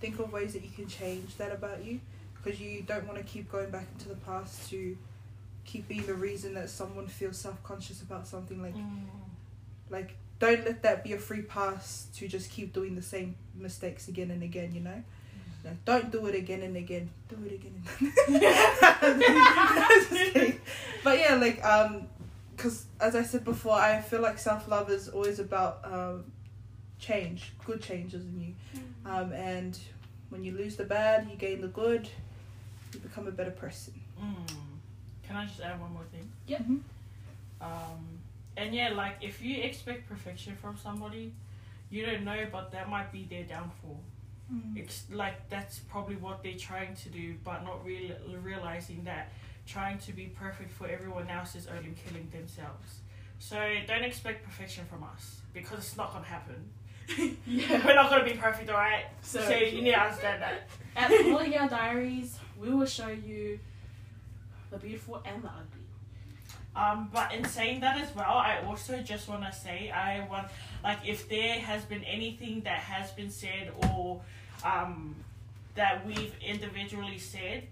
Speaker 2: think of ways that you can change that about you because you don't want to keep going back into the past to keep being the reason that someone feels self-conscious about something like like don't let that be a free pass to just keep doing the same mistakes again and again you know? No, don't do it again and again. Do it again and kidding. but yeah like um because as i said before i feel like self-love is always about um change good changes in you um and when you lose the bad you gain the good you become a better person
Speaker 3: Mm. Can I just add one more thing?
Speaker 1: Yep.
Speaker 2: Mhm.
Speaker 3: Um, and yeah, like if you expect perfection from somebody, you don't know, but that might be their downfall. It's like that's probably what they're trying to do, but not really realizing that trying to be perfect for everyone else is only killing themselves. So don't expect perfection from us because it's not gonna happen.
Speaker 1: Yeah
Speaker 3: We're not gonna be perfect, alright?
Speaker 1: so,
Speaker 3: So, you need to understand that.
Speaker 1: at Polygar Diaries we will show you the beautiful and the ugly
Speaker 3: Um, but in saying that as well, I also just want to say I want like if there has been anything that has been said or um, that we've individually said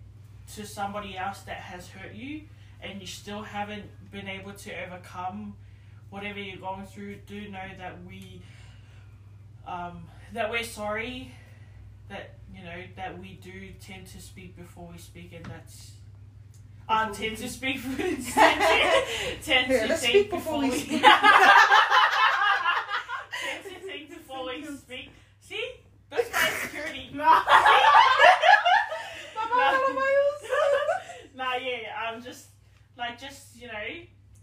Speaker 3: to somebody else that has hurt you, and you still haven't been able to overcome whatever you're going through, do know that we um, that we're sorry. That you know that we do tend to speak before we speak, and that's. Uh,
Speaker 2: Before we
Speaker 3: tend to
Speaker 2: speak.
Speaker 3: speak tend to, tend
Speaker 2: Here,
Speaker 3: to think
Speaker 2: speak before we
Speaker 3: speak. tend to think before we speak. See, that's my insecurity. nah, yeah, I'm just like just you know,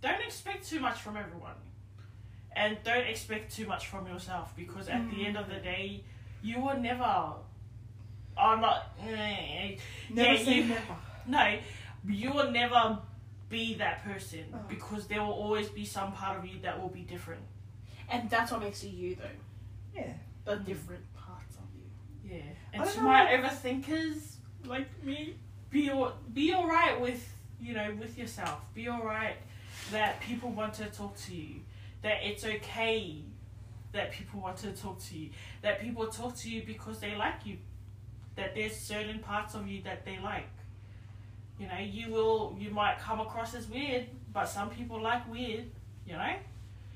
Speaker 3: don't expect too much from everyone, and don't expect too much from yourself because at the end of the day, you will never. I'm not. eh,
Speaker 2: never
Speaker 3: Yeah,
Speaker 2: say
Speaker 3: you-
Speaker 2: never
Speaker 3: no, you will never be that person
Speaker 2: Oh.
Speaker 3: because there will always be some part of you that will be different.
Speaker 1: and that's what makes you you though
Speaker 2: yeah
Speaker 1: the different parts of you
Speaker 3: Yeah.
Speaker 2: I
Speaker 3: And
Speaker 2: don't
Speaker 3: to
Speaker 2: know.
Speaker 3: my overthinkers like me, be all, be alright with you know with yourself. Be alright that people want to talk to you. That it's okay that people want to talk to you. That people talk to you because they like you. That there's certain parts of you that they like. You know, you will you might come across as weird, but some people like weird. You know.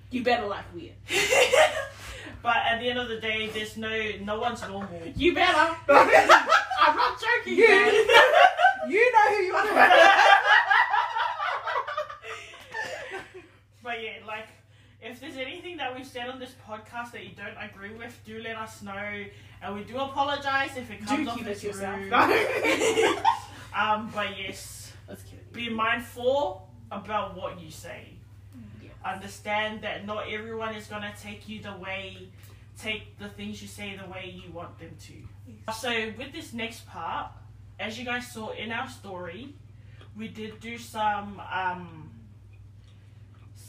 Speaker 1: you better like weird
Speaker 3: but at the end of the day, there's no no one's normal.
Speaker 1: you better i'm not joking
Speaker 2: You- you know who you are
Speaker 3: But yeah, like if there's anything that we've said on this podcast that you don't agree with, do let us know, and we do apologize if it comes
Speaker 1: do
Speaker 3: off
Speaker 1: keep
Speaker 3: as
Speaker 1: it yourself
Speaker 3: rude. um, but yes,
Speaker 1: let's
Speaker 3: be mindful about what you say.
Speaker 1: yeah.
Speaker 3: understand that not everyone is gonna take you the way, take the things you say the way you want them to. So with this next part, as you guys saw in our story, we did do some um,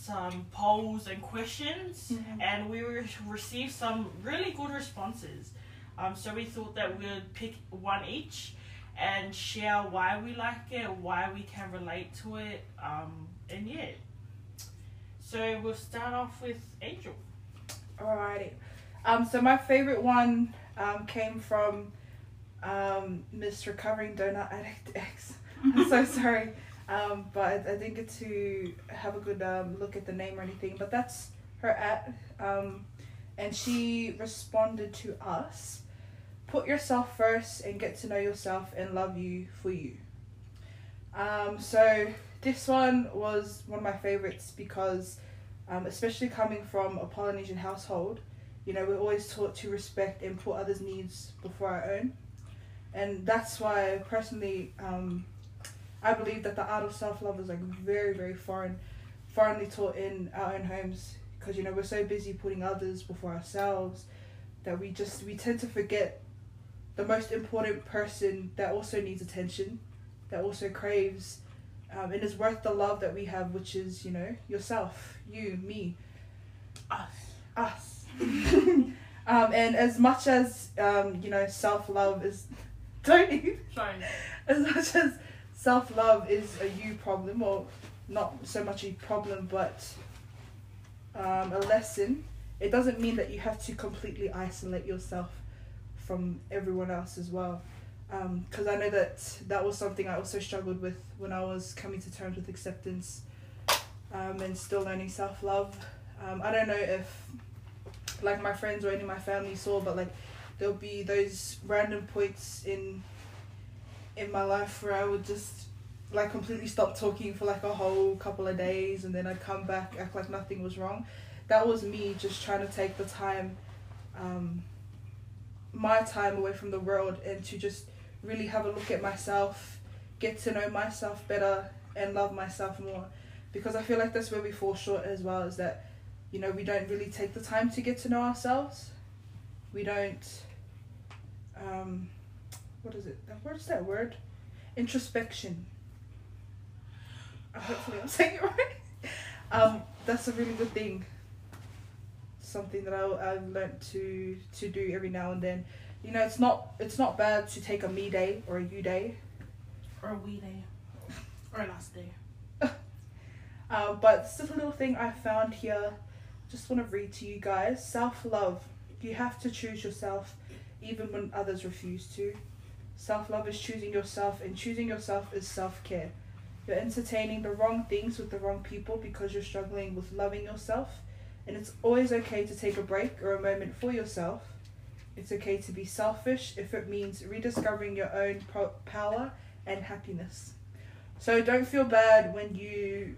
Speaker 3: some polls and questions,
Speaker 2: Mhm.
Speaker 3: and we re- received some really good responses. Um, so we thought that we'd pick one each and share why we like it, why we can relate to it, um, and yeah. So we'll start off with Angel.
Speaker 2: Alrighty. Um, so my favorite one um, came from um, Miss Recovering Donut Addict X. I'm so sorry, um, but I, I didn't get to have a good um, look at the name or anything. But that's her at, um, and she responded to us. Put yourself first and get to know yourself and love you for you. Um, so this one was one of my favorites because, um, especially coming from a Polynesian household, you know, we're always taught to respect and put others' needs before our own. And that's why, personally, um, I believe that the art of self love is like very, very foreign, foreignly taught in our own homes. Because you know we're so busy putting others before ourselves that we just we tend to forget the most important person that also needs attention, that also craves, um, and is worth the love that we have, which is you know yourself, you, me,
Speaker 3: Us.
Speaker 2: us. um, and as much as um, you know, self love is don't even as much as self love is a you problem, or not so much a problem, but um, a lesson. It doesn't mean that you have to completely isolate yourself from everyone else as well. Because I know that that was something I also struggled with when I was coming to terms with acceptance um, and still learning self love. Um, I don't know if like my friends or any of my family saw, but like there'll be those random points in in my life where I would just like completely stop talking for like a whole couple of days and then I'd come back act like nothing was wrong. That was me just trying to take the time um, my time away from the world and to just really have a look at myself, get to know myself better and love myself more. Because I feel like that's where we fall short as well is that, you know, we don't really take the time to get to know ourselves. We don't um what is it? What is that word? Introspection. Uh, Hopefully I'm saying it right. Um, that's a really good thing. Something that I I've learnt to to do every now and then. You know, it's not it's not bad to take a me day or a you day.
Speaker 1: Or a we day. Or a last day.
Speaker 2: Uh, but it's just a little thing I found here. Just want to read to you guys. Self love. You have to choose yourself, even when others refuse to. Self love is choosing yourself, and choosing yourself is self care. You're entertaining the wrong things with the wrong people because you're struggling with loving yourself. And it's always okay to take a break or a moment for yourself. It's okay to be selfish if it means rediscovering your own po- power and happiness. So don't feel bad when you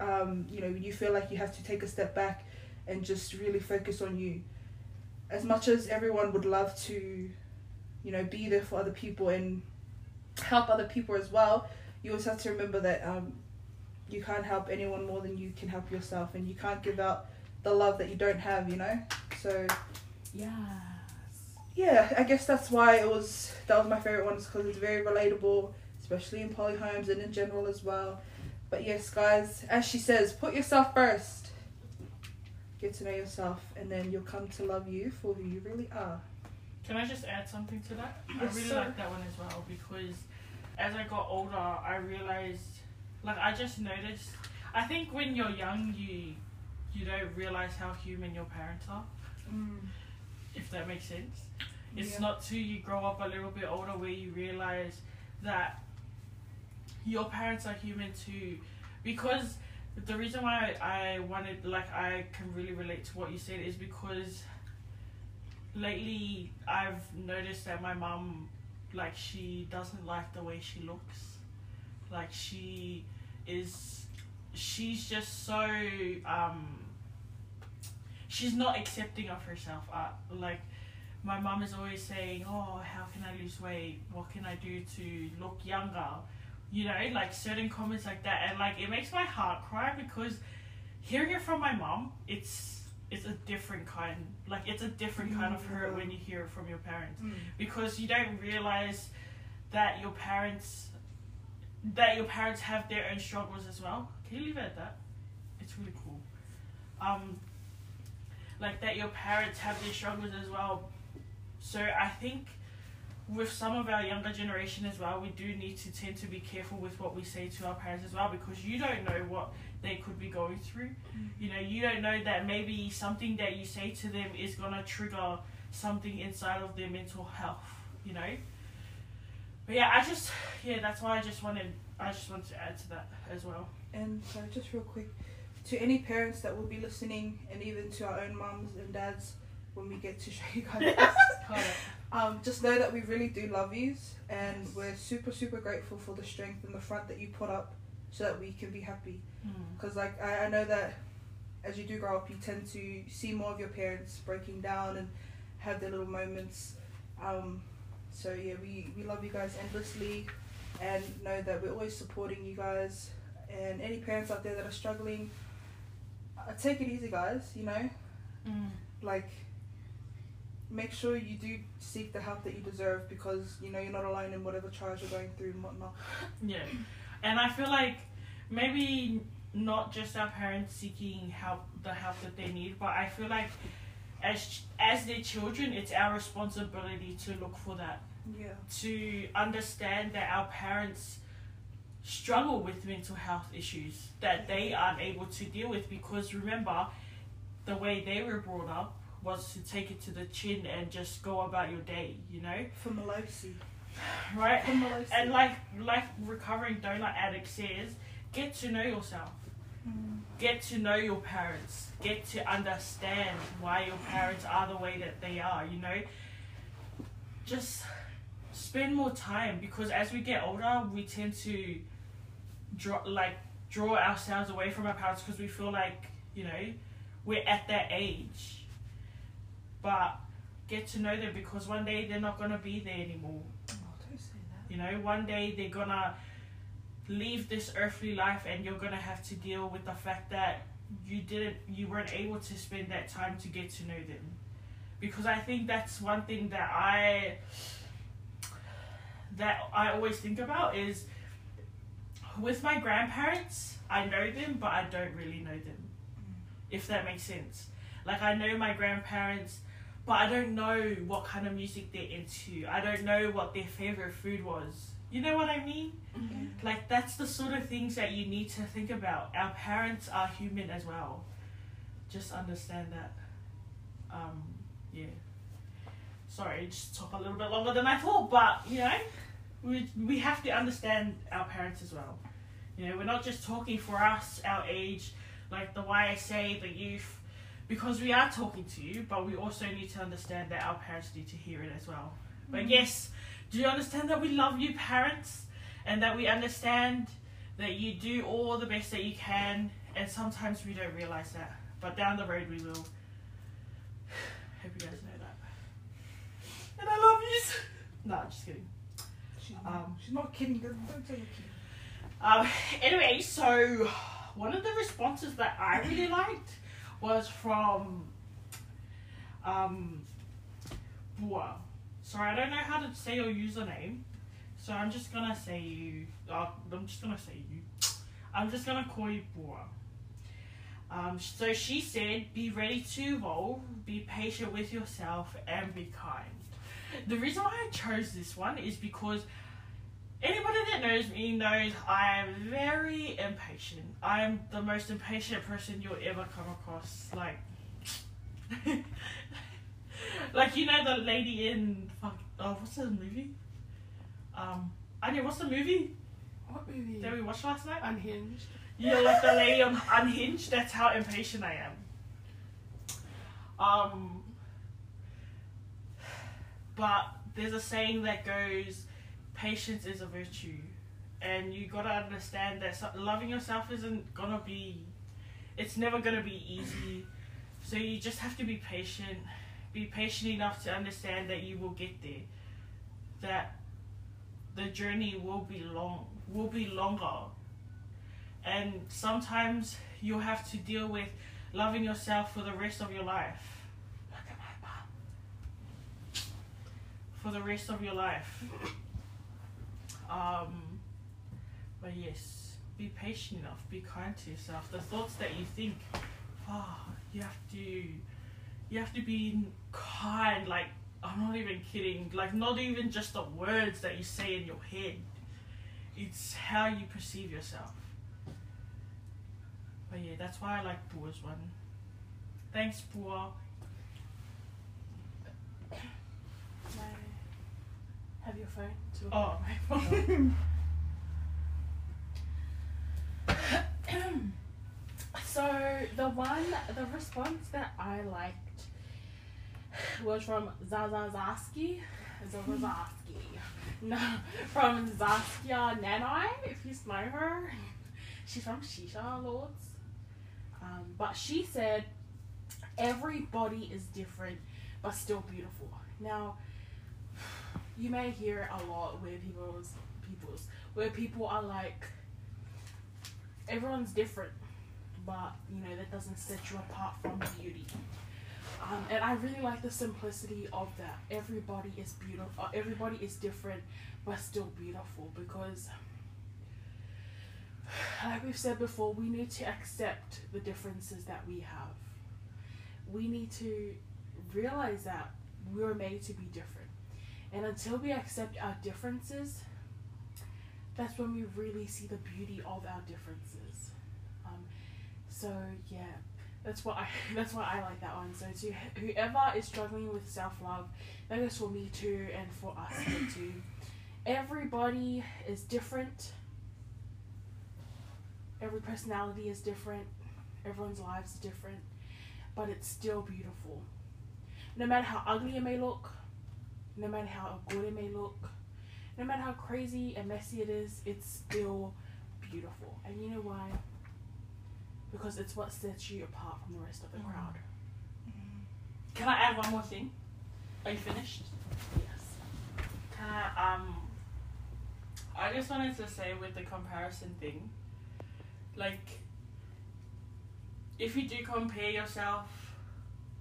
Speaker 2: um, you know, you feel like you have to take a step back and just really focus on you. As much as everyone would love to, you know, be there for other people and help other people as well, you always have to remember that um, you can't help anyone more than you can help yourself, and you can't give out the love that you don't have, you know. So
Speaker 1: Yes.
Speaker 2: yeah, I guess that's why it was that was my favorite one, because it's very relatable, especially in poly homes and in general as well. But yes, guys, as she says, put yourself first. Get to know yourself, and then you'll come to love you for who you really are.
Speaker 3: Can I just add something to that? I really
Speaker 2: sir.
Speaker 3: like that one as well because as I got older, I realized, like, I just noticed. I think when you're young, you you don't realize how human your parents are,
Speaker 1: Mm.
Speaker 3: if that makes sense. It's
Speaker 2: Yeah.
Speaker 3: not till you grow up a little bit older where you realize that your parents are human too. Because the reason why I wanted, like, I can really relate to what you said is because lately I've noticed that my mom like, she doesn't like the way she looks. Like, she is, she's just so, um, she's not accepting of herself. Uh, like, my mom is always saying, "Oh, how can I lose weight? What can I do to look younger?" You know, like certain comments like that, and like it makes my heart cry because hearing it from my mom, it's it's a different kind. Like it's a different kind of hurt when you hear it from your parents
Speaker 2: Mm.
Speaker 3: because you don't realize that your parents that your parents have their own struggles as well. Can you leave it at that? It's really cool. Um, like that your parents have their struggles as well. So I think with some of our younger generation as well, we do need to tend to be careful with what we say to our parents as well because you don't know what they could be going through. You know, you don't know that maybe something that you say to them is gonna trigger something inside of their mental health. You know. But yeah, I just yeah, that's why I just wanted I just wanted to add to that as well.
Speaker 2: And so, just real quick, to any parents that will be listening, and even to our own mums and dads, when we get to show you guys, um, just know that we really do love yous, and
Speaker 3: Yes.
Speaker 2: we're super super grateful for the strength and the front that you put up, so that we can be happy.
Speaker 3: Mm.
Speaker 2: Because like I, I know that as you do grow up, you tend to see more of your parents breaking down and have their little moments. Um, so yeah, we, we love you guys endlessly, and know that we're always supporting you guys. And any parents out there that are struggling, uh, take it easy, guys. You know,
Speaker 3: Mm.
Speaker 2: like make sure you do seek the help that you deserve because you know you're not alone in whatever trials you're going through and whatnot.
Speaker 3: Yeah, and I feel like maybe not just our parents seeking help, the help that they need, but I feel like as as their children, it's our responsibility to look for that,
Speaker 2: Yeah.
Speaker 3: to understand that our parents struggle with mental health issues that they aren't able to deal with because remember, the way they were brought up was to take it to the chin and just go about your day, you know,
Speaker 2: For Melosi.
Speaker 3: right? And like like recovering donut addict says, get to know yourself.
Speaker 2: Mm.
Speaker 3: Get to know your parents. Get to understand why your parents are the way that they are, you know? Just spend more time because as we get older, we tend to draw like draw ourselves away from our parents because we feel like, you know, we're at that age. But get to know them because one day they're not gonna be there anymore.
Speaker 2: Oh, don't say that.
Speaker 3: You know, one day they're gonna leave this earthly life and you're gonna have to deal with the fact that you didn't you weren't able to spend that time to get to know them. Because I think that's one thing that I that I always think about is with my grandparents, I know them but I don't really know them. If that makes sense. Like I know my grandparents but I don't know what kind of music they're into. I don't know what their favorite food was. You know what I mean? Like that's the sort of things that you need to think about. Our parents are human as well. Just understand that. Um, yeah. Sorry, just took a little bit longer than I thought, but you know, we we have to understand our parents as well. You know, we're not just talking for us, our age, like the YSA, the youth, because we are talking to you, but we also need to understand that our parents need to hear it as well. But yes, do you understand that we love you, parents, and that we understand that you do all the best that you can, and sometimes we don't realize that, but down the road we will. Hope you guys know that. And I love you. No, I'm just kidding.
Speaker 2: She's,
Speaker 3: Um,
Speaker 2: she's not kidding. Don't you're kidding.
Speaker 3: Um, anyway, so one of the responses that I really liked was from um, Bua. Sorry, I don't know how to say your username, so I'm just gonna say you. Uh, I'm just gonna say you. I'm just gonna call you Bua. Um, so she said, be ready to evolve, be patient with yourself, and be kind. The reason why I chose this one is because anybody that knows me knows I am very impatient. I am the most impatient person you'll ever come across. Like, like you know the lady in fuck. Oh, what's the movie? Um, Anya, what's the movie
Speaker 1: What movie?
Speaker 3: that we watched last night?
Speaker 1: Unhinged.
Speaker 3: Yeah, like the lady on Unhinged. That's how impatient I am. Um, but there's a saying that goes, "Patience is a virtue," and you gotta understand that so- loving yourself isn't gonna be. It's never gonna be easy, so you just have to be patient. Be patient enough to understand that you will get there. That the journey will be long, will be longer and sometimes you'll have to deal with loving yourself for the rest of your life. For the rest of your life. Um, but yes, be patient enough, be kind to yourself. The thoughts that you think, oh, you have to, you have to be kind. Like I'm not even kidding. Like not even just the words that you say in your head. It's how you perceive yourself. But yeah, that's why I like Bua's one. Thanks, Bua.
Speaker 1: Have your phone to
Speaker 3: Oh.
Speaker 1: my phone. so the one, the response that I liked was from Zazazaski. Zazazaski. No, from Zaskia Nanai, if you know her. She's from Shisha Lords. Um, but she said, everybody is different, but still beautiful. Now, you may hear a lot where people's people's where people are like everyone's different but you know that doesn't set you apart from beauty. Um, and i really like the simplicity of that. Everybody is beautiful uh, everybody is different but still beautiful because like we've said before we need to accept the differences that we have. We need to realize that we're made to be different and until we accept our differences, that's when we really see the beauty of our differences. Um, so yeah, that's what I that's why I like that one. So to whoever is struggling with self love, that goes for me too, and for us too. Everybody is different. Every personality is different. Everyone's lives is different, but it's still beautiful. No matter how ugly it may look, no matter how good it may look, no matter how crazy and messy it is, it's still beautiful. And you know why? Because it's what sets you apart from the rest of the
Speaker 3: Mm.
Speaker 1: crowd.
Speaker 3: Can I add one more thing? Are you finished?
Speaker 1: Yes.
Speaker 3: Can I, um, I just wanted to say with the comparison thing, like, if you do compare yourself,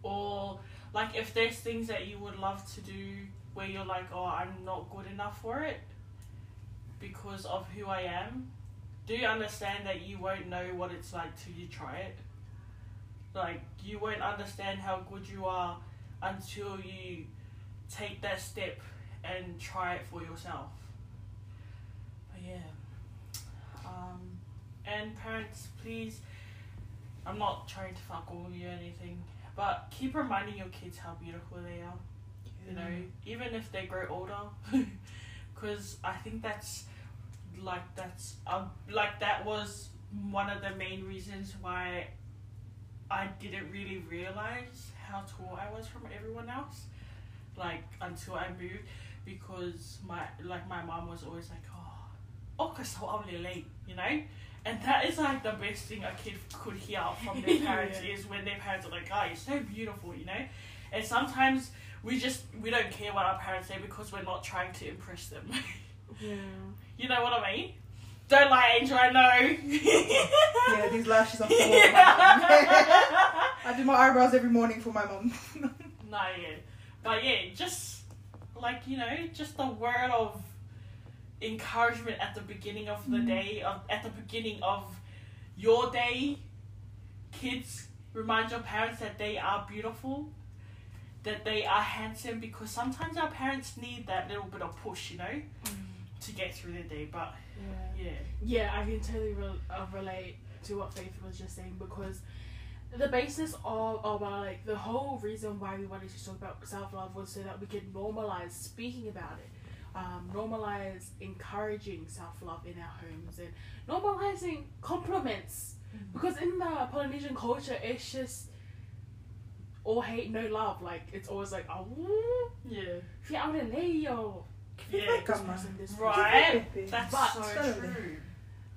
Speaker 3: or like if there's things that you would love to do where you're like, oh, I'm not good enough for it because of who I am, do you understand that you won't know what it's like till you try it? Like, you won't understand how good you are until you take that step and try it for yourself. But yeah. Um, and parents, please, I'm not trying to fuck all you or anything, but keep reminding your kids how beautiful they are. You know, even if they grow older, because I think that's like that's um, like that was one of the main reasons why I didn't really realize how tall I was from everyone else, like until I moved, because my like my mom was always like, oh, oh, cause so only late, you know. And that is like the best thing a kid could hear from their parents
Speaker 1: Yeah.
Speaker 3: is when their parents are like, "Oh, you're so beautiful," you know. And sometimes we just we don't care what our parents say because we're not trying to impress them.
Speaker 1: Yeah.
Speaker 3: you know what I mean? Don't lie, Angel. I know.
Speaker 2: Yeah, these lashes are full.
Speaker 3: yeah.
Speaker 2: I do my eyebrows every morning for my mom.
Speaker 3: no, yeah, but yeah, just like you know, just a word of encouragement at the beginning of the
Speaker 2: Mhm.
Speaker 3: day, of at the beginning of your day. Kids, remind your parents that they are beautiful, that they are handsome, because sometimes our parents need that little bit of push, you know, to get through their day. But
Speaker 1: Yeah.
Speaker 3: yeah,
Speaker 1: Yeah, I can totally re- uh, relate to what Faith was just saying because the basis of, of our, like the whole reason why we wanted to talk about self love was so that we could normalize speaking about it, um, normalize encouraging self love in our homes, and normalizing compliments because in the Polynesian culture, it's just all hate, no love. Like it's always like, oh,
Speaker 3: yeah,
Speaker 1: if you're out in Leo,
Speaker 3: yeah.
Speaker 1: this person, this.
Speaker 3: Right.
Speaker 2: Baby.
Speaker 3: That's
Speaker 1: But-
Speaker 3: so true.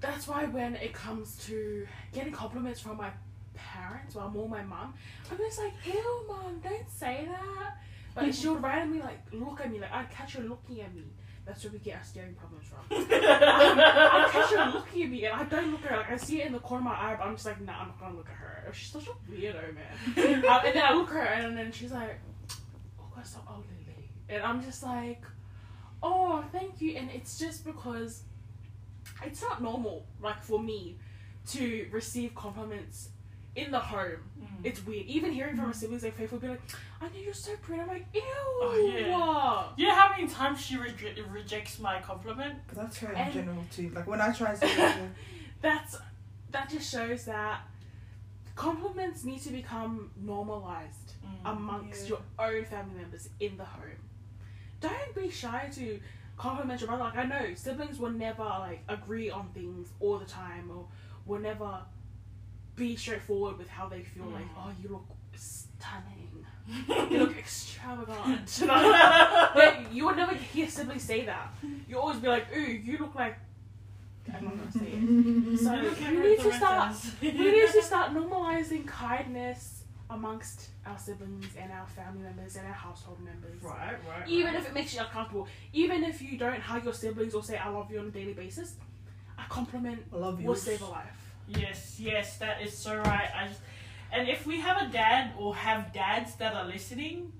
Speaker 1: that's why when it comes to getting compliments from my parents, well, more my mom, I'm just like, ew, mom, don't say that. But she would randomly like look at me, like I'd catch her looking at me, That's where we get our staring problems from. I'm casually looking at me and I don't look at her. Like I see it in the corner of my eye, but I'm just like, nah, I'm not gonna look at her. She's such a weirdo, man. um, and then I look at her and then she's like, oh, that's so ugly. And I'm just like, oh, thank you. And it's just because it's not normal, like for me, to receive compliments in the home.
Speaker 3: Mm.
Speaker 1: It's weird. Even hearing from my siblings, like Faith will be like, I know you're so pretty. I'm like, ew.
Speaker 3: Oh, You know how many times she re- rejects my compliment?
Speaker 2: But that's her in
Speaker 1: And-
Speaker 2: general too. Like when I try and say it, yeah.
Speaker 1: That's that just shows that compliments need to become normalized
Speaker 3: Mm.
Speaker 1: amongst
Speaker 2: Yeah.
Speaker 1: your own family members in the home. Don't be shy to compliment your brother. Like I know siblings will never like agree on things all the time or will never be straightforward with how they feel like,
Speaker 3: Mm.
Speaker 1: oh you look stunning. You look extravagant. But you would never hear siblings say that. You always be like, ooh, you look like I'm not gonna say it. So we need to start we need to start normalizing kindness amongst our siblings and our family members and our household members.
Speaker 3: Right, right.
Speaker 1: Even
Speaker 3: right.
Speaker 1: if it makes you uncomfortable, even if you don't hug your siblings or say I love you on a daily basis, a compliment
Speaker 2: I love you.
Speaker 1: will save a life.
Speaker 3: Yes, yes, that is so right. I just, and if we have a dad or have dads that are listening,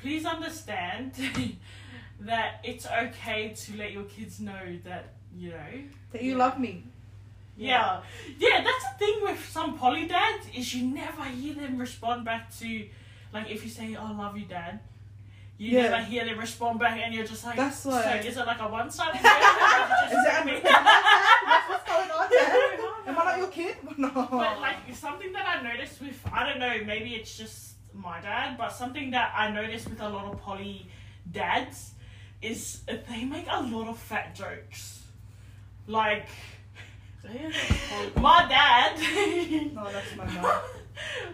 Speaker 3: please understand that it's okay to let your kids know that you know.
Speaker 2: That you love me.
Speaker 3: Yeah, yeah. That's the thing with some poly dads is you never hear them respond back to, like if you say oh, "I love you, dad," you
Speaker 2: Yeah.
Speaker 3: never hear them respond back, and you're just like,
Speaker 2: That's
Speaker 3: so
Speaker 2: why-
Speaker 3: is it like a one-sided?
Speaker 2: Is that? That's what's going on there? Am I not your kid? No.
Speaker 3: But like something that I noticed with I don't know, maybe it's just my dad, but something that I noticed with a lot of poly dads is they make a lot of fat jokes. Like my dad
Speaker 2: No, that's my mom.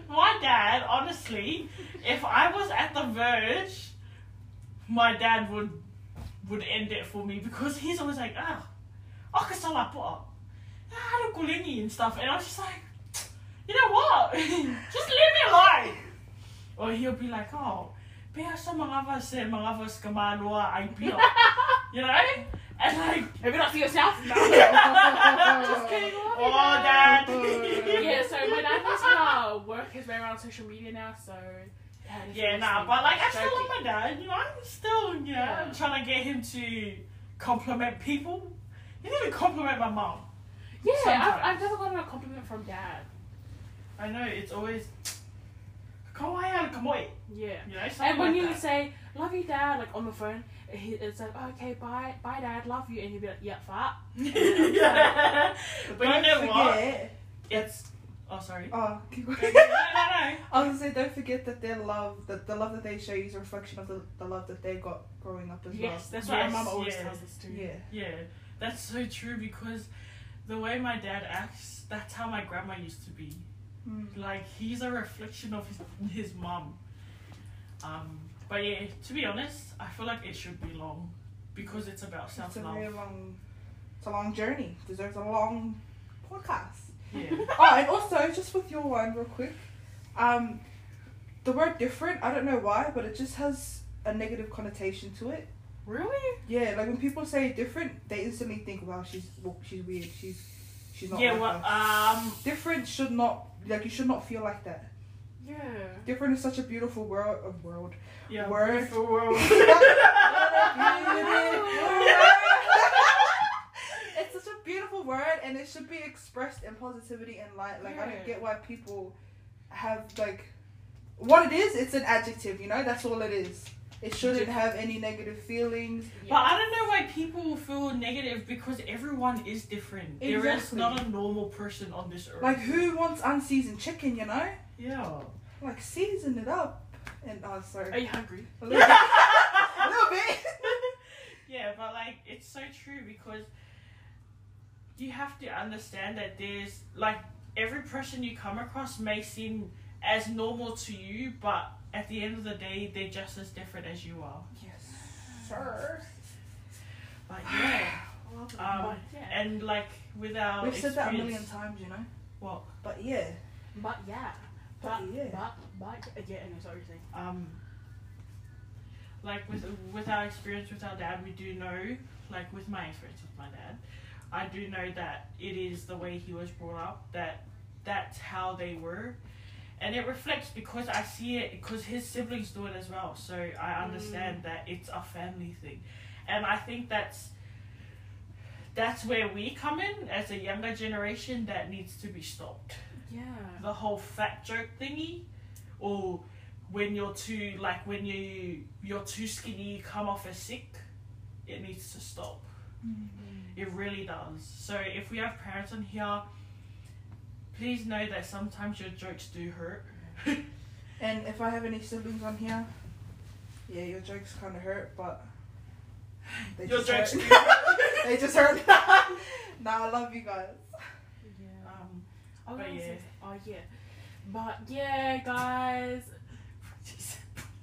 Speaker 3: My dad, honestly, if I was at the verge, my dad would would end it for me because he's always like, ah, aku salah apa? Ah, ada kulingi and stuff, and I was just like, you know what? just leave me alone. Or he'll be like, oh, biasa mangava se mangava skamalua ay pila. You know? And like,
Speaker 1: Maybe not for yourself. No.
Speaker 2: Just
Speaker 1: kidding.
Speaker 3: oh, dad.
Speaker 1: yeah, so my dad knows how to work his way around social media now, so yeah, it's
Speaker 3: Yeah, nah, but like I still
Speaker 1: Joking.
Speaker 3: love my dad. You know, I'm still, you know,
Speaker 1: Yeah.
Speaker 3: I'm trying to get him to compliment people. He didn't compliment my mom.
Speaker 1: Yeah,
Speaker 3: Sometimes.
Speaker 1: I've, I've never gotten a compliment from dad.
Speaker 3: I know it's always. Kawaii kamoy.
Speaker 1: Yeah.
Speaker 3: You know,
Speaker 1: And when
Speaker 3: like
Speaker 1: you
Speaker 3: that.
Speaker 1: say "love you, dad," like on the phone, he, it's like "okay, bye, bye, dad, love you," and you'll be like, "yeah, fat."
Speaker 3: yeah. But you
Speaker 2: Don't
Speaker 3: know what?
Speaker 2: forget.
Speaker 3: It's. Oh, sorry.
Speaker 2: Oh, keep going.
Speaker 3: no, no.
Speaker 2: I was gonna say, don't forget that their love, that the love that they show you is a reflection of the, the love that they got growing up as well.
Speaker 1: Yes, that's
Speaker 3: Yes,
Speaker 1: what my mum always
Speaker 3: yeah.
Speaker 1: tells us too.
Speaker 2: Yeah.
Speaker 3: Yeah, that's so true because the way my dad acts, that's how my grandma used to be.
Speaker 2: Mm.
Speaker 3: Like he's a reflection of his his mum. Um, but yeah, to be honest, I feel like it should be long because it's about self
Speaker 2: It's a very long, it's a long journey. Deserves a long podcast.
Speaker 3: Yeah.
Speaker 2: oh, and also just with your one, real quick, um, the word different. I don't know why, but it just has a negative connotation to it.
Speaker 1: Really?
Speaker 2: Yeah, like when people say different, they instantly think, "Wow, she's well, she's weird. She's she's not
Speaker 3: yeah.
Speaker 2: like
Speaker 3: Well,
Speaker 2: us."
Speaker 3: um,
Speaker 2: different should not like you should not feel like that.
Speaker 1: Yeah.
Speaker 2: Different is such a beautiful world. Of world.
Speaker 3: yeah.
Speaker 2: Word.
Speaker 3: beautiful world.
Speaker 2: it's such a beautiful word, and it should be expressed in positivity and light. Like I don't get why people have like what it is. It's an adjective, you know. That's all it is. It shouldn't have any negative feelings.
Speaker 3: But I don't know why people feel negative because everyone is different. There is not a normal person on this earth.
Speaker 2: Like who wants unseasoned chicken? You know,
Speaker 3: Yeah.
Speaker 2: like season it up. And oh,
Speaker 1: Are
Speaker 2: sorry, Are
Speaker 1: you hungry?
Speaker 2: a little bit. a little bit.
Speaker 3: yeah, but like it's so true because you have to understand that there's like every person you come across may seem as normal to you, but at the end of the day, they're just as different as you are.
Speaker 2: Yes, sir.
Speaker 3: But yeah,
Speaker 1: Um,
Speaker 3: um,
Speaker 1: yeah.
Speaker 3: and like with our
Speaker 2: We've said that a million times, you know.
Speaker 3: What?
Speaker 2: But yeah,
Speaker 1: But yeah.
Speaker 2: But
Speaker 1: But
Speaker 2: yeah.
Speaker 1: But but yeah. No, sorry. you're saying.
Speaker 3: um like with with our experience with our dad we do know like with my experience with my dad, I do know that it is the way he was brought up. That that's how they were, and it reflects because I see it because his siblings do it as well. So I mm. understand that it's a family thing, and I think that's that's where we come in as a younger generation that needs to be stopped.
Speaker 1: Yeah.
Speaker 3: the whole fat joke thingy or when you're too like when you you're too skinny you come off as sick it needs to stop. Mm-hmm. It really does. So if we have parents on here please know that sometimes your jokes do hurt
Speaker 2: And if I have any siblings on here, yeah, your jokes kind of hurt, but they
Speaker 3: your
Speaker 2: just
Speaker 3: jokes do
Speaker 2: hurt.
Speaker 3: hurt
Speaker 2: they just hurt. nah, I love you guys.
Speaker 1: Yeah.
Speaker 3: um
Speaker 1: I
Speaker 3: But yeah.
Speaker 1: say- oh yeah. But yeah, guys.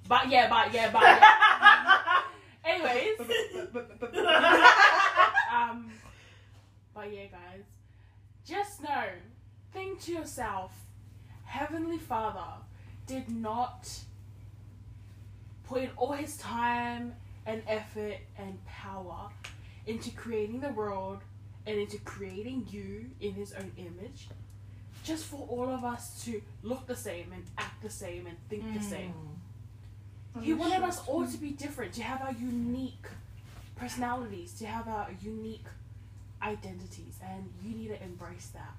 Speaker 1: But yeah, but yeah, but yeah. Anyways, um, but yeah, guys, just know, think to yourself, Heavenly Father did not put in all his time and effort and power into creating the world and into creating you in his own image just for all of us to look the same and act the same and think
Speaker 3: Mm.
Speaker 1: the same. He wanted us all to be different, to have our unique personalities, to have our unique identities, and you need to embrace that.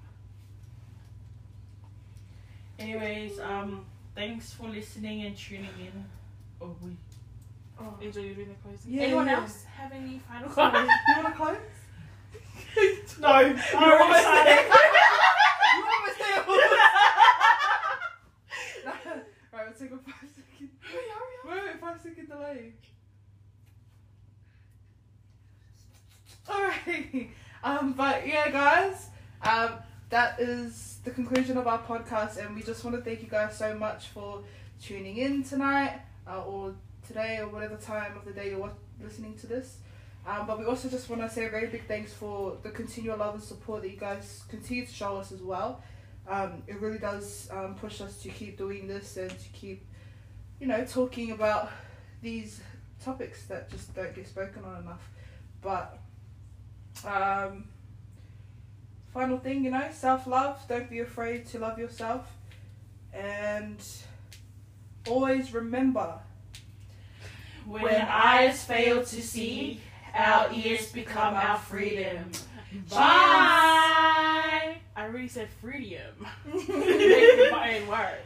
Speaker 3: Anyways um thanks for listening and tuning in oh we
Speaker 2: Oh.
Speaker 1: Angel, you doing the closing?
Speaker 2: Yeah,
Speaker 1: Anyone
Speaker 2: yeah.
Speaker 1: else have any final comments?
Speaker 2: you want to close?
Speaker 3: no
Speaker 2: You're almost
Speaker 3: excited.
Speaker 2: there. You're almost there. right, we'll take a five second. Wait, wait, five second delay. Alright. Um, but yeah, guys, um, that is the conclusion of our podcast, and we just want to thank you guys so much for tuning in tonight, uh, or today, or whatever time of the day you're listening to this. Um, but we also just want to say a very big thanks for the continual love and support that you guys continue to show us as well. Um, it really does um, push us to keep doing this and to keep, you know, talking about these topics that just don't get spoken on enough. But um, final thing, you know, self love. Don't be afraid to love yourself, and always remember
Speaker 3: When eyes fail to see, our ears become our freedom. Bye.
Speaker 1: I already said freedom. Make the button work.